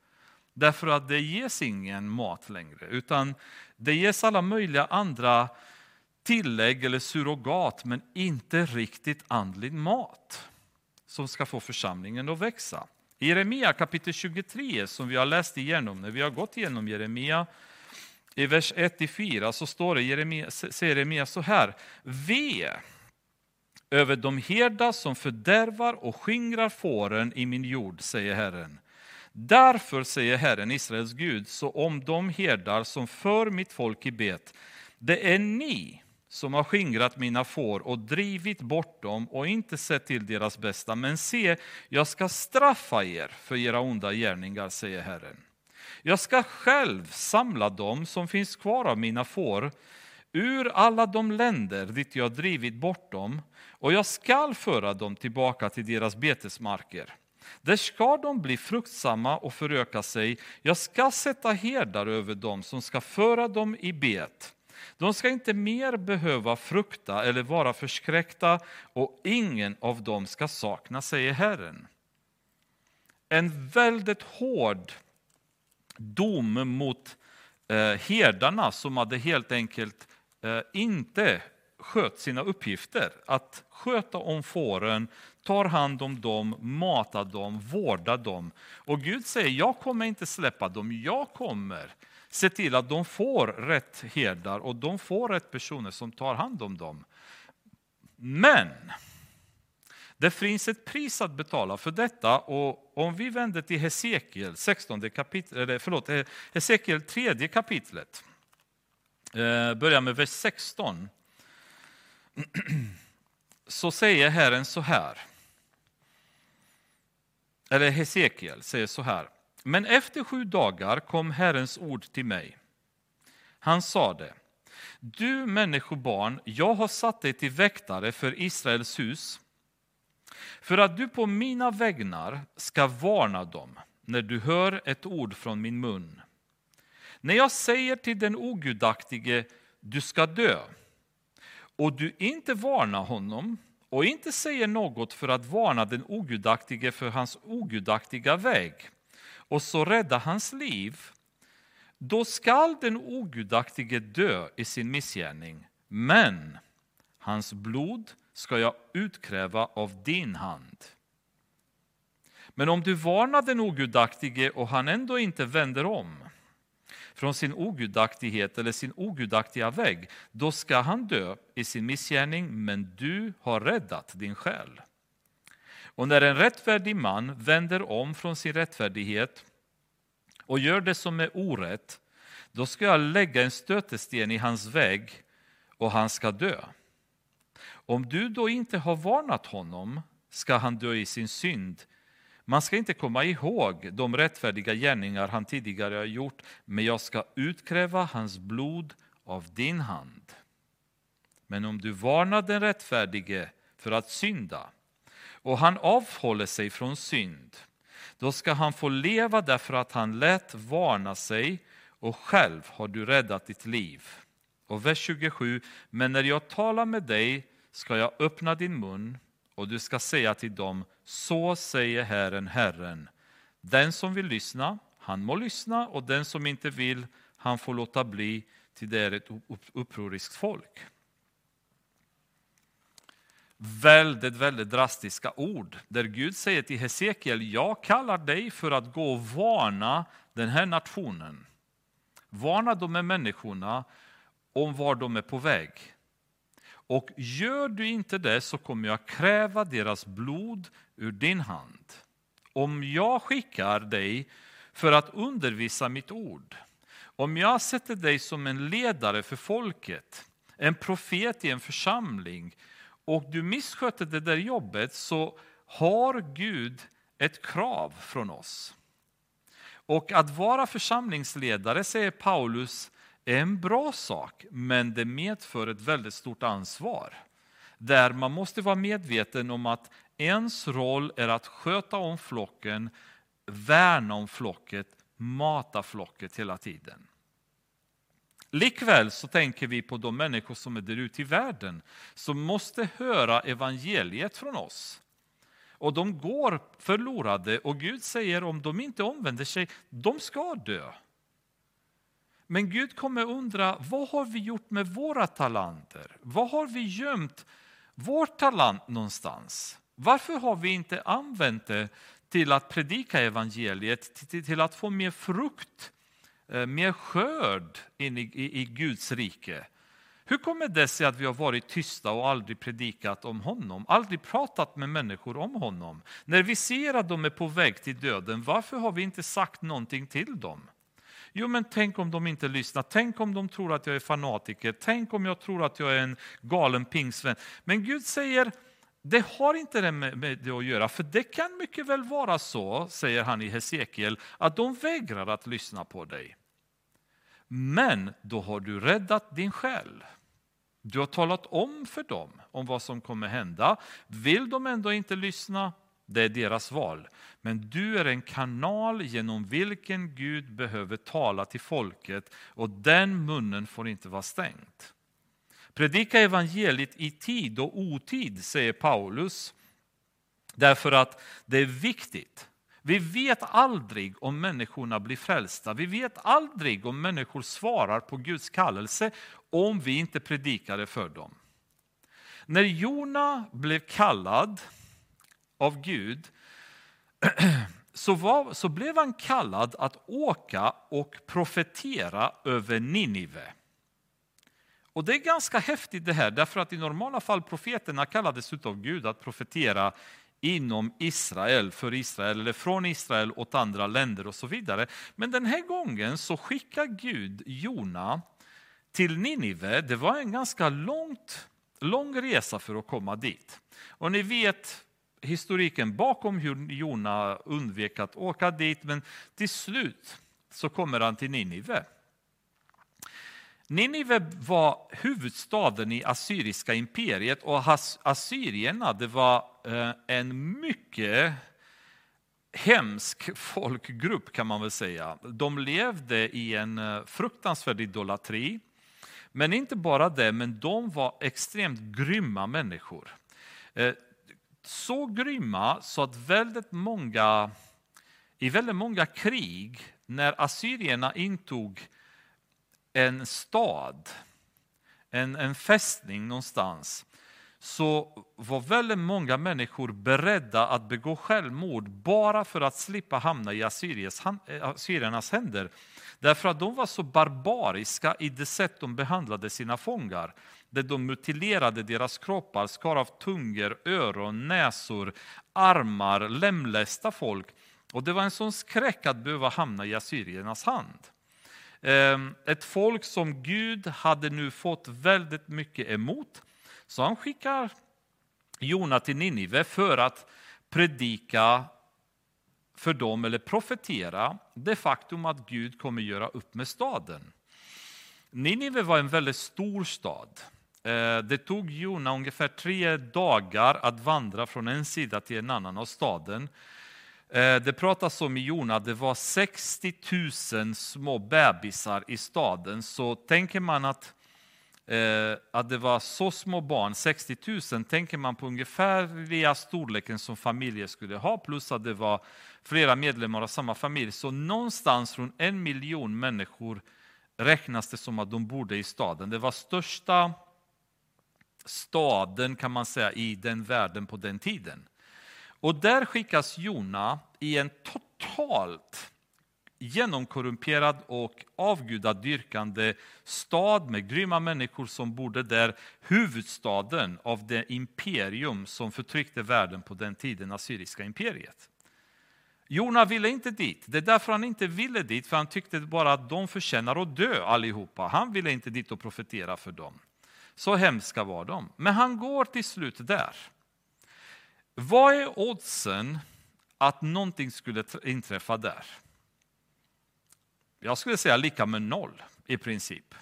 därför att det ges ingen mat längre, utan det ges alla möjliga andra tillägg eller surrogat, men inte riktigt andlig mat som ska få församlingen att växa. I Jeremia kapitel 23, som vi har läst igenom, när vi har gått igenom Jeremia, i vers 1-4 så står det, Jeremia, säger Jeremia så här, Ve över de herdar som fördärvar och skingrar fåren i min jord, säger Herren. Därför säger Herren, Israels Gud, så om de herdar som för mitt folk i bet, det är ni som har skingrat mina får och drivit bort dem och inte sett till deras bästa. Men se, jag ska straffa er för era onda gärningar, säger Herren. Jag ska själv samla dem som finns kvar av mina får ur alla de länder dit jag drivit bort dem och jag skall föra dem tillbaka till deras betesmarker. Där ska de bli fruktsamma och föröka sig. Jag ska sätta herdar över dem som ska föra dem i bet. De ska inte mer behöva frukta eller vara förskräckta och ingen av dem ska sakna, säger Herren. En väldigt hård dom mot eh, herdarna som hade helt enkelt eh, inte skött sina uppgifter. Att sköta om fåren, tar hand om dem, matar dem, vårdar dem. Och Gud säger, jag kommer inte släppa dem, jag kommer se till att de får rätt herdar och de får rätt personer som tar hand om dem. Men det finns ett pris att betala för detta och om vi vänder till Hesekiel, 16 kapitel, eller förlåt, Hesekiel 3 kapitlet, eh, börjar med vers 16, så säger Herren så här, eller Hesekiel säger så här, men efter sju dagar kom Herrens ord till mig. Han sade, du människobarn, jag har satt dig till väktare för Israels hus, för att du på mina vägnar ska varna dem när du hör ett ord från min mun. När jag säger till den ogudaktige, du ska dö, och du inte varnar honom och inte säger något för att varna den ogudaktige för hans ogudaktiga väg, och så rädda hans liv, då skall den ogudaktige dö i sin missgärning, men hans blod ska jag utkräva av din hand. Men om du varnar den ogudaktige och han ändå inte vänder om från sin ogudaktighet eller sin ogudaktiga väg, då ska han dö i sin missgärning, men du har räddat din själ. Och när en rättfärdig man vänder om från sin rättfärdighet och gör det som är orätt, då ska jag lägga en stötesten i hans väg och han ska dö. Om du då inte har varnat honom ska han dö i sin synd. Man ska inte komma ihåg de rättfärdiga gärningar han tidigare har gjort, men jag ska utkräva hans blod av din hand. Men om du varnar den rättfärdige för att synda och han avhåller sig från synd, då ska han få leva därför att han lät varna sig och själv har du räddat ditt liv. Och vers 27, men när jag talar med dig ska jag öppna din mun och du ska säga till dem, så säger Herren, Herren. Den som vill lyssna, han må lyssna och den som inte vill, han får låta bli, till det är ett upproriskt folk väldigt, väldigt drastiska ord. Där Gud säger till Hesekiel, jag kallar dig för att gå och varna den här nationen. Varna de här människorna om var de är på väg. Och gör du inte det så kommer jag kräva deras blod ur din hand. Om jag skickar dig för att undervisa mitt ord, om jag sätter dig som en ledare för folket, en profet i en församling, och du missköter det där jobbet så har Gud ett krav från oss. Och att vara församlingsledare, säger Paulus, är en bra sak, men det medför ett väldigt stort ansvar. Där man måste vara medveten om att ens roll är att sköta om flocken, värna om flocket, mata flocket hela tiden. Likväl så tänker vi på de människor som är där ute i världen, som måste höra evangeliet från oss. Och de går förlorade och Gud säger om de inte omvänder sig, de ska dö. Men Gud kommer undra, vad har vi gjort med våra talanter? Vad har vi gömt vår talang någonstans? Varför har vi inte använt det till att predika evangeliet, till, att få mer frukt, eh, mer skörd in i, i, i Guds rike? Hur kommer det sig att vi har varit tysta och aldrig predikat om honom, aldrig pratat med människor om honom? När vi ser att de är på väg till döden, varför har vi inte sagt någonting till dem? Jo, men tänk om de inte lyssnar. Tänk om de tror att jag är fanatiker. Tänk om jag tror att jag är en galen pingsvän. Men Gud säger, det har inte det med det att göra, för det kan mycket väl vara så, säger han i Hesekiel, att de vägrar att lyssna på dig. Men då har du räddat din själ. Du har talat om för dem om vad som kommer hända. Vill de ändå inte lyssna, det är deras val. Men du är en kanal genom vilken Gud behöver tala till folket och den munnen får inte vara stängd. Predika evangeliet i tid och otid, säger Paulus, därför att det är viktigt. Vi vet aldrig om människorna blir frälsta. Vi vet aldrig om människor svarar på Guds kallelse om vi inte predikar det för dem. När Jona blev kallad av Gud så, var, så blev han kallad att åka och profetera över Ninive. Och det är ganska häftigt det här, därför att i normala fall profeterna kallades av Gud att profetera inom Israel, för Israel, eller från Israel åt andra länder och så vidare. Men den här gången så skickar Gud Jona till Ninive. Det var en ganska långt, lång resa för att komma dit. Och ni vet historiken bakom hur Jona undvek att åka dit, men till slut så kommer han till Ninive. Ninive var huvudstaden i Assyriska imperiet och assyrierna det var eh, en mycket hemsk folkgrupp kan man väl säga. De levde i en eh, fruktansvärd idolatri. Men inte bara det, men de var extremt grymma människor. Eh, så grymma så att väldigt många, i väldigt många krig, när assyrierna intog en stad, en, en fästning någonstans, så var väldigt många människor beredda att begå självmord bara för att slippa hamna i assyriernas eh, händer. Därför att de var så barbariska i det sätt de behandlade sina fångar. Där de mutilerade deras kroppar, skar av tungor, öron, näsor, armar, lemlästa folk. Och det var en sån skräck att behöva hamna i assyriernas hand. Ehm, ett folk som Gud hade nu fått väldigt mycket emot. Så han skickar Jona till Ninive för att predika för dem, eller profetera, det faktum att Gud kommer göra upp med staden. Ninive var en väldigt stor stad. Eh, det tog Jona ungefär tre dagar att vandra från en sida till en annan av staden. Eh, det pratas om i Jona att det var 60 000 små bebisar i staden. Så tänker man att, Eh, att det var så små barn, 60 000, tänker man på ungefärliga storleken som familjer skulle ha, plus att det var flera medlemmar av samma familj. Så någonstans runt en miljon människor räknas det som att de bodde i staden. Det var största staden kan man säga i den världen på den tiden. Och där skickas Jona i en totalt genomkorrumperad och avgudadyrkande stad med grymma människor som bodde där, huvudstaden av det imperium som förtryckte världen på den tiden, Assyriska imperiet. Jona ville inte dit. Det är därför han inte ville dit, för han tyckte bara att de förtjänar att dö allihopa. Han ville inte dit och profetera för dem. Så hemska var de. Men han går till slut där. Vad är oddsen att någonting skulle inträffa där? Jag skulle säga lika med noll i princip.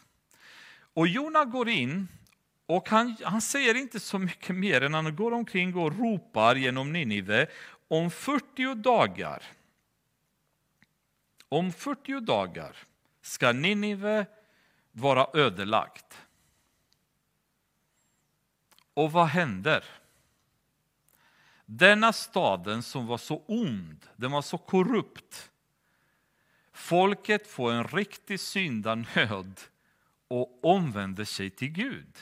Och Jona går in och han, han säger inte så mycket mer än han går omkring och ropar genom Ninive om 40 dagar. Om 40 dagar ska Ninive vara ödelagt. Och vad händer? Denna staden som var så ond, den var så korrupt. Folket får en riktig syndanöd och omvänder sig till Gud.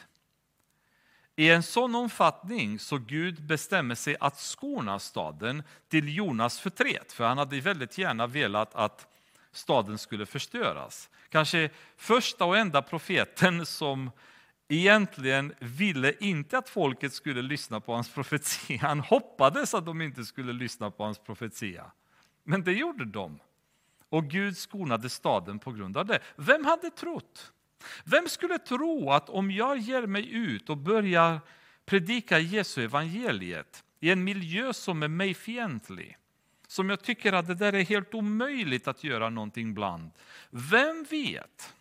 I en sån omfattning så Gud bestämmer sig att skona staden till Jonas förtret, för han hade väldigt gärna velat att staden skulle förstöras. Kanske första och enda profeten som egentligen ville inte att folket skulle lyssna på hans profetia. Han hoppades att de inte skulle lyssna på hans profetia. Men det gjorde de. Och Gud skonade staden på grund av det. Vem hade trott? Vem skulle tro att om jag ger mig ut och börjar predika Jesu evangeliet i en miljö som är mig fientlig, som jag tycker att det där är helt omöjligt att göra någonting bland. Vem vet?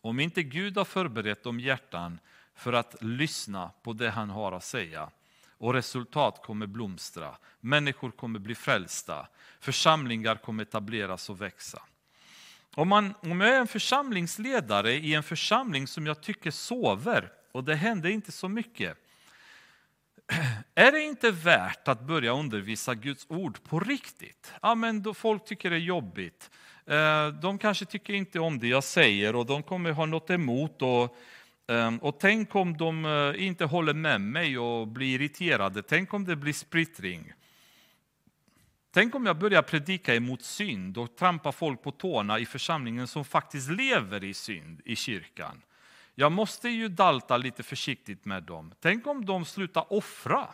Om inte Gud har förberett de hjärtan för att lyssna på det han har att säga och resultat kommer blomstra, människor kommer bli frälsta, församlingar kommer etableras och växa. Om, man, om jag är en församlingsledare i en församling som jag tycker sover och det händer inte så mycket, är det inte värt att börja undervisa Guds ord på riktigt? Ja, men då folk tycker det är jobbigt. Eh, de kanske tycker inte om det jag säger och de kommer ha något emot. Och, Ehm, och tänk om de eh, inte håller med mig och blir irriterade. Tänk om det blir splittring. Tänk om jag börjar predika emot synd och trampa folk på tårna i församlingen som faktiskt lever i synd i kyrkan. Jag måste ju dalta lite försiktigt med dem. Tänk om de slutar offra.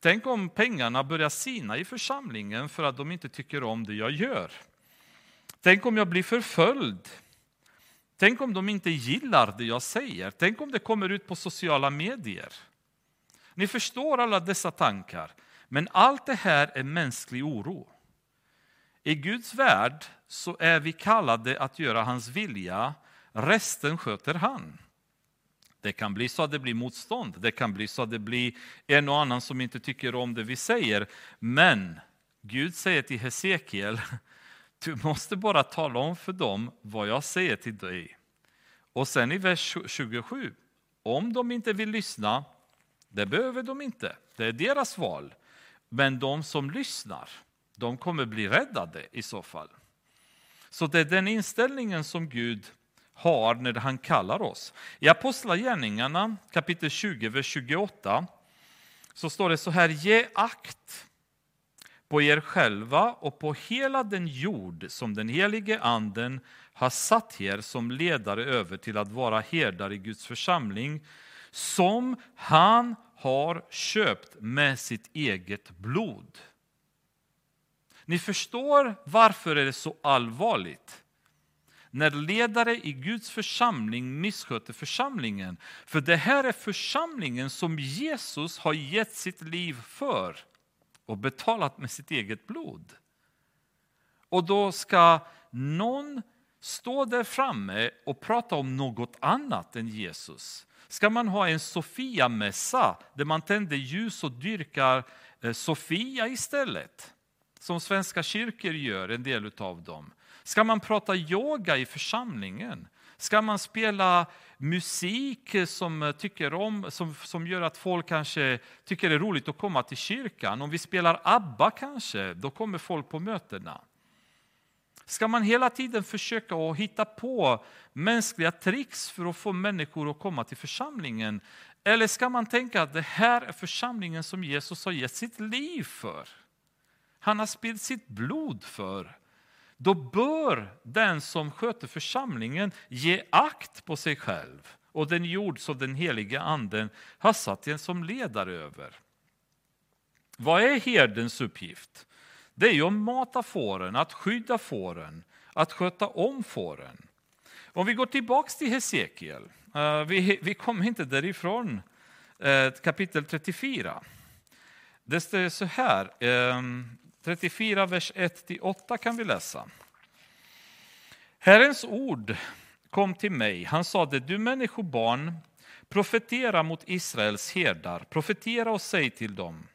Tänk om pengarna börjar sina i församlingen för att de inte tycker om det jag gör. Tänk om jag blir förföljd. Tänk om de inte gillar det jag säger. Tänk om det kommer ut på sociala medier. Ni förstår alla dessa tankar. Men allt det här är mänsklig oro. I Guds värld så är vi kallade att göra hans vilja, resten sköter han. Det kan bli så att det blir motstånd, det kan bli så att det blir en och annan som inte tycker om det vi säger. Men Gud säger till Hesekiel, du måste bara tala om för dem vad jag säger till dig. Och sen i vers 27, om de inte vill lyssna, det behöver de inte, det är deras val. Men de som lyssnar, de kommer bli räddade i så fall. Så det är den inställningen som Gud har när han kallar oss. I Apostlagärningarna kapitel 20, vers 28 så står det så här, ge akt på er själva och på hela den jord som den helige anden har satt er som ledare över till att vara herdar i Guds församling, som han har köpt med sitt eget blod. Ni förstår varför är det så allvarligt när ledare i Guds församling missköter församlingen. För det här är församlingen som Jesus har gett sitt liv för och betalat med sitt eget blod. Och då ska någon stå där framme och prata om något annat än Jesus. Ska man ha en Sofia-mässa där man tänder ljus och dyrkar eh, Sofia istället? Som svenska kyrkor gör, en del av dem. Ska man prata yoga i församlingen? Ska man spela musik som, tycker om, som, som gör att folk kanske tycker det är roligt att komma till kyrkan? Om vi spelar ABBA kanske, då kommer folk på mötena. Ska man hela tiden försöka att hitta på mänskliga tricks för att få människor att komma till församlingen? Eller ska man tänka att det här är församlingen som Jesus har gett sitt liv för? Han har spillt sitt blod för. Då bör den som sköter församlingen ge akt på sig själv och den jord som den heliga anden har satt en som ledare över. Vad är herdens uppgift? Det är ju att mata fåren, att skydda fåren, att sköta om fåren. Om vi går tillbaka till Hesekiel, eh, vi, vi kommer inte därifrån, eh, kapitel 34. Det står så här, eh, 34, vers 1-8 kan vi läsa. Herrens ord kom till mig. Han sade, du människobarn, profetera mot Israels herdar, profetera och säg till dem.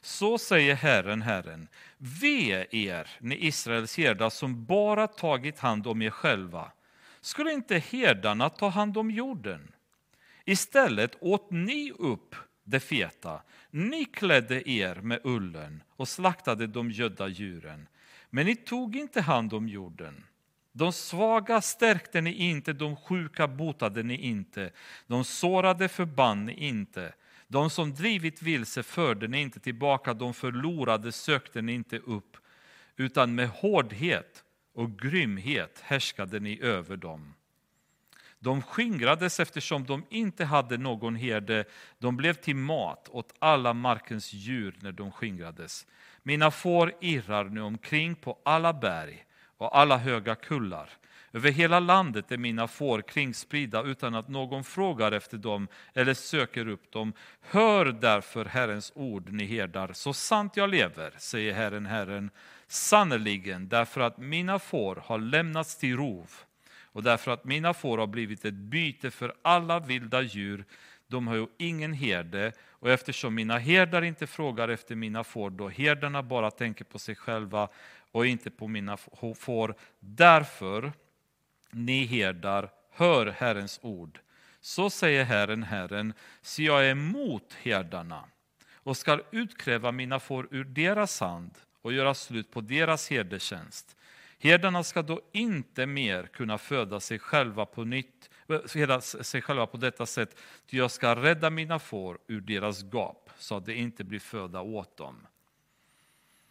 Så säger Herren, Herren, ve er, ni Israels herdar som bara tagit hand om er själva, skulle inte herdarna ta hand om jorden? Istället åt ni upp det feta. Ni klädde er med ullen och slaktade de gödda djuren. Men ni tog inte hand om jorden. De svaga stärkte ni inte, de sjuka botade ni inte, de sårade förband ni inte. De som drivit vilse förde ni inte tillbaka, de förlorade sökte ni inte upp, utan med hårdhet och grymhet härskade ni över dem. De skingrades eftersom de inte hade någon herde. De blev till mat åt alla markens djur när de skingrades. Mina får irrar nu omkring på alla berg och alla höga kullar. Över hela landet är mina får kringspridda utan att någon frågar efter dem eller söker upp dem. Hör därför Herrens ord, ni herdar, så sant jag lever, säger Herren, Herren, sannerligen, därför att mina får har lämnats till rov och därför att mina får har blivit ett byte för alla vilda djur, de har ju ingen herde, och eftersom mina herdar inte frågar efter mina får, då herdarna bara tänker på sig själva och inte på mina får, därför, ni herdar, hör Herrens ord. Så säger Herren, Herren, så jag är emot herdarna och skall utkräva mina får ur deras hand och göra slut på deras herdetjänst. Herdarna ska då inte mer kunna föda sig själva på nytt, eh, föda sig själva på detta sätt, ty jag ska rädda mina får ur deras gap, så att det inte blir föda åt dem.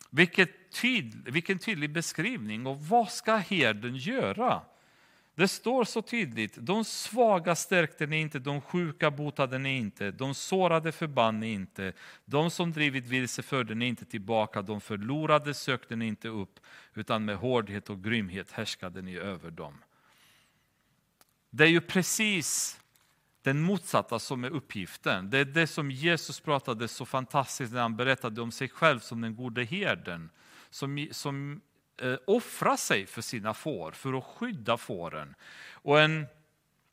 Vilket tydlig, vilken tydlig beskrivning, och vad ska herden göra? Det står så tydligt, de svaga stärkte ni inte, de sjuka botade ni inte, de sårade förbann ni inte, de som drivit vilse förde ni inte tillbaka, de förlorade sökte ni inte upp, utan med hårdhet och grymhet härskade ni över dem. Det är ju precis den motsatta som är uppgiften. Det är det som Jesus pratade så fantastiskt när han berättade om sig själv som den gode herden, som, som Eh, offra sig för sina får, för att skydda fåren. Och en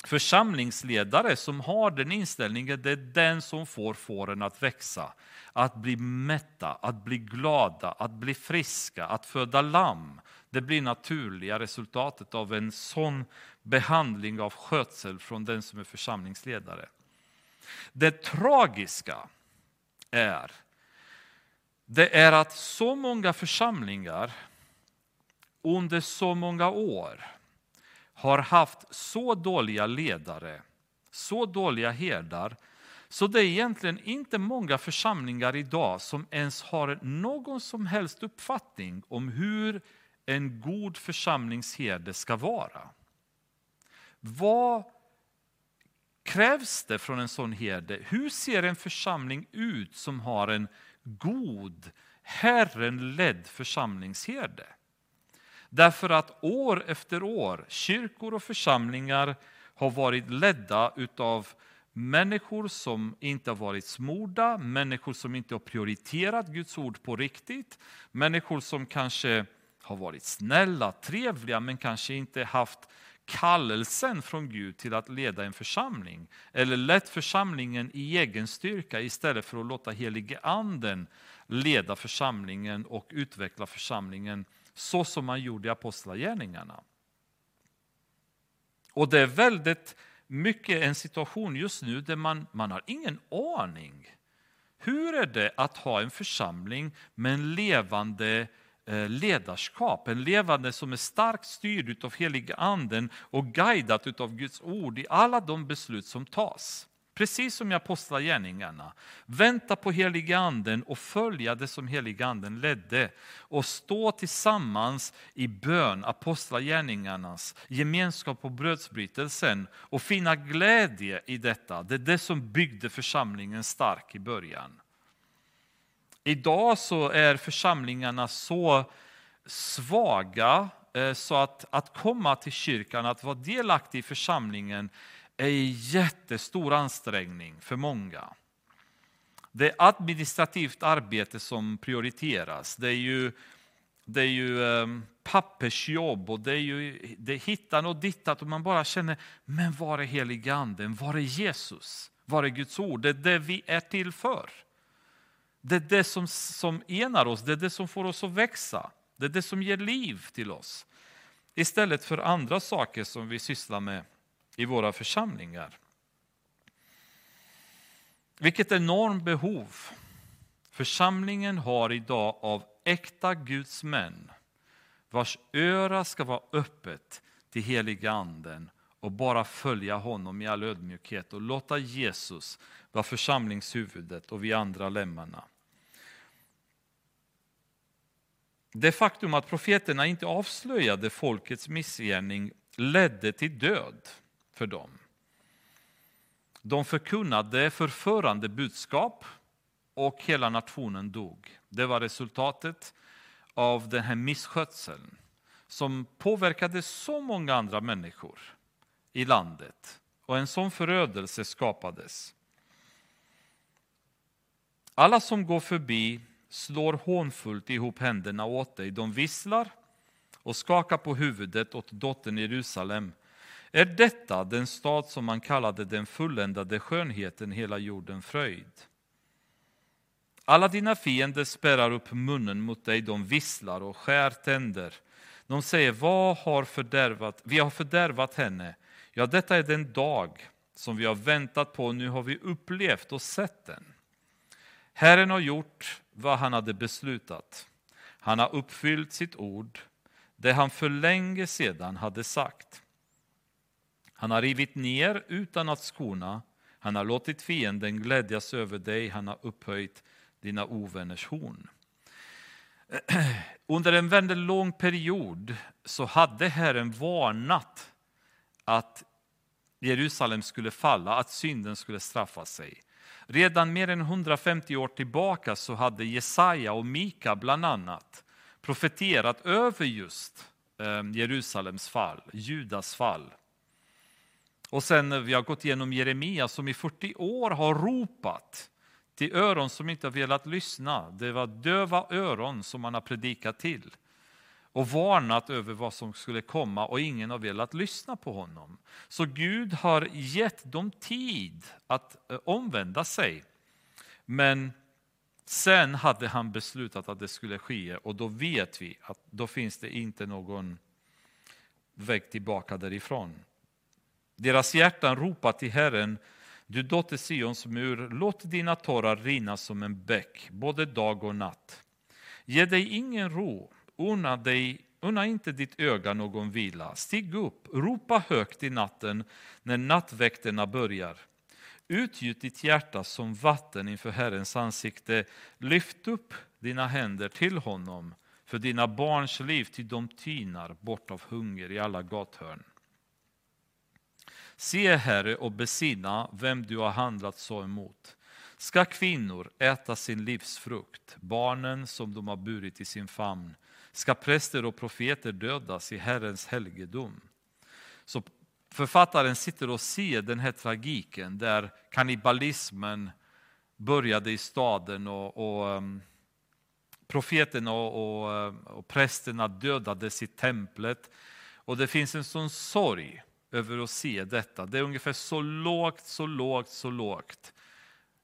församlingsledare som har den inställningen, det är den som får fåren att växa, att bli mätta, att bli glada, att bli friska, att föda lamm. Det blir naturliga resultatet av en sån behandling av skötsel från den som är församlingsledare. Det tragiska är, det är att så många församlingar under så många år har haft så dåliga ledare, så dåliga herdar, så det är egentligen inte många församlingar idag som ens har någon som helst uppfattning om hur en god församlingsherde ska vara. Vad krävs det från en sån herde? Hur ser en församling ut som har en god, Herren ledd församlingsherde? Därför att år efter år, kyrkor och församlingar har varit ledda utav människor som inte har varit smorda, människor som inte har prioriterat Guds ord på riktigt, människor som kanske har varit snälla, trevliga, men kanske inte haft kallelsen från Gud till att leda en församling, eller lett församlingen i egen styrka istället för att låta helige anden leda församlingen och utveckla församlingen så som man gjorde i Apostlagärningarna. Och det är väldigt mycket en situation just nu där man, man har ingen aning. Hur är det att ha en församling med en levande eh, ledarskap, en levande som är starkt styrd av heliga anden och guidat av Guds ord i alla de beslut som tas. Precis som i Apostlagärningarna. Vänta på heliga anden och följa det som heliga anden ledde. Och stå tillsammans i bön, Apostlagärningarnas gemenskap och brödsbrytelsen och finna glädje i detta. Det är det som byggde församlingen stark i början. Idag så är församlingarna så svaga eh, så att, att komma till kyrkan, att vara delaktig i församlingen är en jättestor ansträngning för många. Det är administrativt arbete som prioriteras. Det är ju, det är ju ehm, pappersjobb och det är ju det är hittan och dittat och man bara känner, men var är heliganden? Var är Jesus? Var är Guds ord? Det är det vi är till för. Det är det som, som enar oss, det är det som får oss att växa. Det är det som ger liv till oss. istället för andra saker som vi sysslar med i våra församlingar. Vilket enormt behov församlingen har idag av äkta Guds män vars öra ska vara öppet till heliga anden och bara följa honom i all ödmjukhet och låta Jesus vara församlingshuvudet och vi andra lemmarna. Det faktum att profeterna inte avslöjade folkets missgärning ledde till död för dem. De förkunnade förförande budskap och hela nationen dog. Det var resultatet av den här misskötseln som påverkade så många andra människor i landet. Och en sån förödelse skapades. Alla som går förbi slår hånfullt ihop händerna åt dig. De visslar och skakar på huvudet åt dottern Jerusalem. Är detta den stad som man kallade den fulländade skönheten, hela jorden fröjd? Alla dina fiender spärrar upp munnen mot dig, de visslar och skär tänder. De säger, vad har fördärvat? vi har fördärvat henne. Ja, detta är den dag som vi har väntat på, nu har vi upplevt och sett den. Herren har gjort vad han hade beslutat. Han har uppfyllt sitt ord, det han för länge sedan hade sagt. Han har rivit ner utan att skona, han har låtit fienden glädjas över dig, han har upphöjt dina ovänners horn. Under en väldigt lång period så hade Herren varnat att Jerusalem skulle falla, att synden skulle straffa sig. Redan mer än 150 år tillbaka så hade Jesaja och Mika bland annat profeterat över just eh, Jerusalems fall, Judas fall. Och sen eh, vi har gått igenom Jeremia som i 40 år har ropat till öron som inte har velat lyssna. Det var döva öron som man har predikat till och varnat över vad som skulle komma och ingen har velat lyssna på honom. Så Gud har gett dem tid att eh, omvända sig. Men sen hade han beslutat att det skulle ske och då vet vi att då finns det inte någon väg tillbaka därifrån. Deras hjärtan ropar till Herren du dotter Sions mur, låt dina tårar rinna som en bäck, både dag och natt. Ge dig ingen ro, unna, dig, unna inte ditt öga någon vila. Stig upp, ropa högt i natten när nattväkterna börjar. Utgjut ditt hjärta som vatten inför Herrens ansikte. Lyft upp dina händer till honom för dina barns liv, till de tynar bort av hunger i alla gathörn. Se, Herre, och besinna vem du har handlat så emot. Ska kvinnor äta sin livsfrukt, barnen som de har burit i sin famn, ska präster och profeter dödas i Herrens helgedom. Så författaren sitter och ser den här tragiken där kannibalismen började i staden och, och um, profeterna och, och, och prästerna dödades i templet. Och det finns en sån sorg över att se detta. Det är ungefär så lågt, så lågt, så lågt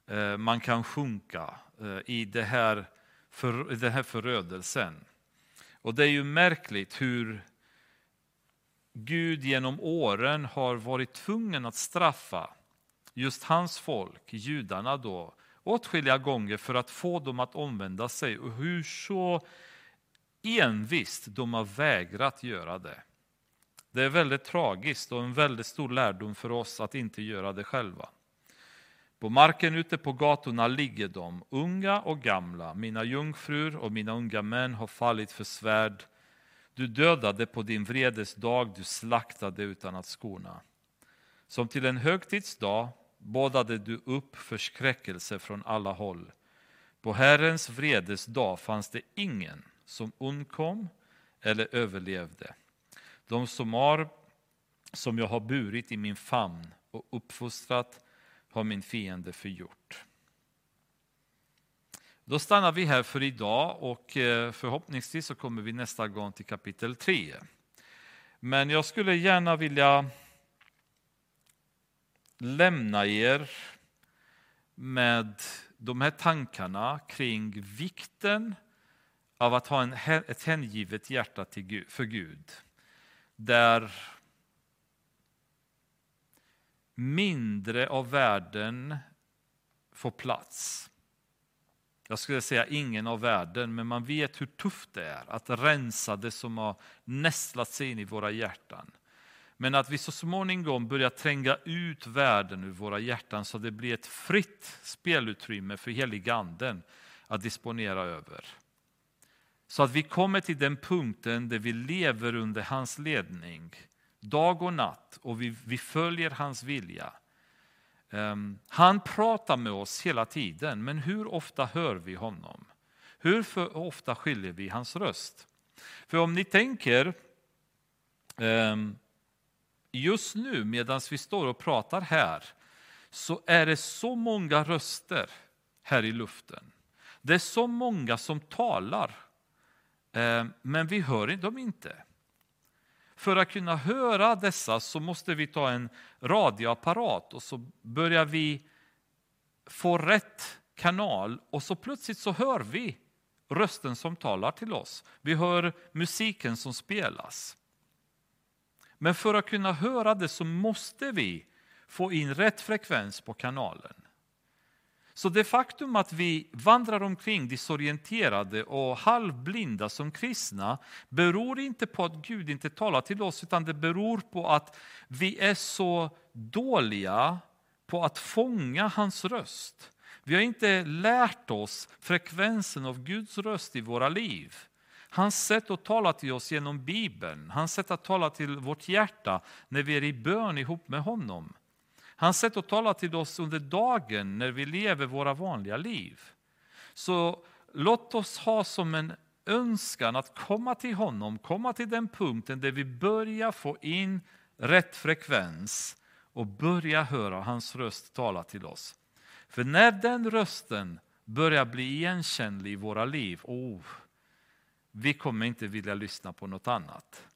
eh, man kan sjunka eh, i det här, för, den här förödelsen. Och det är ju märkligt hur Gud genom åren har varit tvungen att straffa just hans folk, judarna då, åtskilliga gånger för att få dem att omvända sig och hur så envist de har vägrat göra det. Det är väldigt tragiskt och en väldigt stor lärdom för oss att inte göra det själva. På marken ute på gatorna ligger de, unga och gamla. Mina jungfrur och mina unga män har fallit för svärd. Du dödade på din vredes dag, du slaktade utan att skona. Som till en högtidsdag bådade du upp förskräckelse från alla håll. På Herrens vredes dag fanns det ingen som undkom eller överlevde. De som, har, som jag har burit i min famn och uppfostrat har min fiende förgjort. Då stannar vi här för idag och eh, förhoppningsvis så kommer vi nästa gång till kapitel 3. Men jag skulle gärna vilja lämna er med de här tankarna kring vikten av att ha en, ett hängivet hjärta till Gud, för Gud där mindre av världen får plats. Jag skulle säga ingen av världen, men man vet hur tufft det är att rensa det som har nästlat sig in i våra hjärtan. Men att vi så småningom börjar tränga ut världen ur våra hjärtan så det blir ett fritt spelutrymme för heliganden att disponera över. Så att vi kommer till den punkten där vi lever under hans ledning dag och natt och vi, vi följer hans vilja. Um, han pratar med oss hela tiden, men hur ofta hör vi honom? Hur ofta skiljer vi hans röst? För om ni tänker um, just nu medan vi står och pratar här så är det så många röster här i luften. Det är så många som talar, Eh, men vi hör dem inte. För att kunna höra dessa så måste vi ta en radioapparat och så börjar vi få rätt kanal och så plötsligt så hör vi rösten som talar till oss. Vi hör musiken som spelas. Men för att kunna höra det så måste vi få in rätt frekvens på kanalen. Så det faktum att vi vandrar omkring disorienterade och halvblinda som kristna beror inte på att Gud inte talar till oss utan det beror på att vi är så dåliga på att fånga hans röst. Vi har inte lärt oss frekvensen av Guds röst i våra liv. Hans sätt att tala till oss genom Bibeln, hans sätt att tala till vårt hjärta när vi är i bön ihop med honom. Hans sätt att tala till oss under dagen när vi lever våra vanliga liv. Så låt oss ha som en önskan att komma till honom, komma till den punkten där vi börjar få in rätt frekvens och börja höra hans röst tala till oss. För när den rösten börjar bli igenkännlig i våra liv, oh, vi kommer inte vilja lyssna på något annat.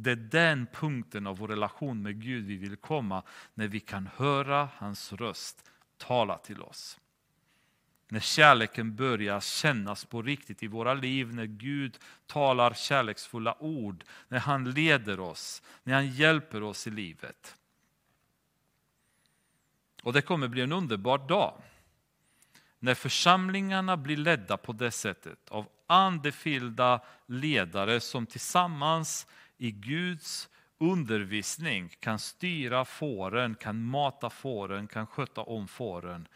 Det är den punkten av vår relation med Gud vi vill komma när vi kan höra hans röst tala till oss. När kärleken börjar kännas på riktigt i våra liv, när Gud talar kärleksfulla ord, när han leder oss, när han hjälper oss i livet. Och det kommer bli en underbar dag. När församlingarna blir ledda på det sättet av andefyllda ledare som tillsammans i Guds undervisning kan styra fåren, kan mata fåren, kan sköta om fåren.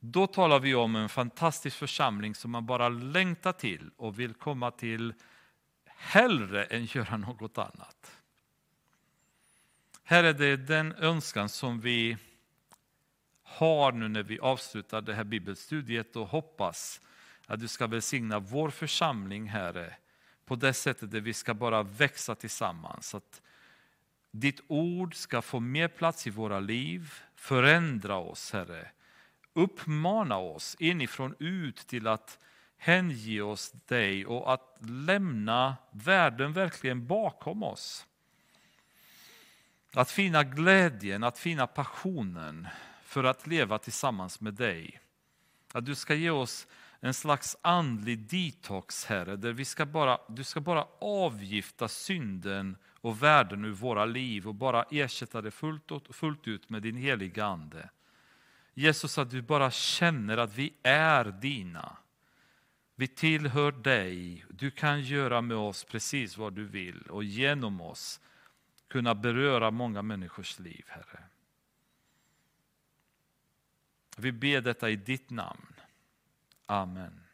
Då talar vi om en fantastisk församling som man bara längtar till och vill komma till hellre än göra något annat. Här är det den önskan som vi har nu när vi avslutar det här bibelstudiet och hoppas att du ska välsigna vår församling, Herre, på det sättet att vi ska bara växa tillsammans. Att ditt ord ska få mer plats i våra liv, förändra oss, Herre. Uppmana oss inifrån ut till att hänge oss dig och att lämna världen verkligen bakom oss. Att finna glädjen, att finna passionen för att leva tillsammans med dig. Att du ska ge oss en slags andlig detox, Herre, där vi ska bara, du ska bara avgifta synden och världen ur våra liv och bara ersätta det fullt, fullt ut med din heliga Ande. Jesus, att du bara känner att vi är dina. Vi tillhör dig. Du kan göra med oss precis vad du vill och genom oss kunna beröra många människors liv, Herre. Vi ber detta i ditt namn. Amen.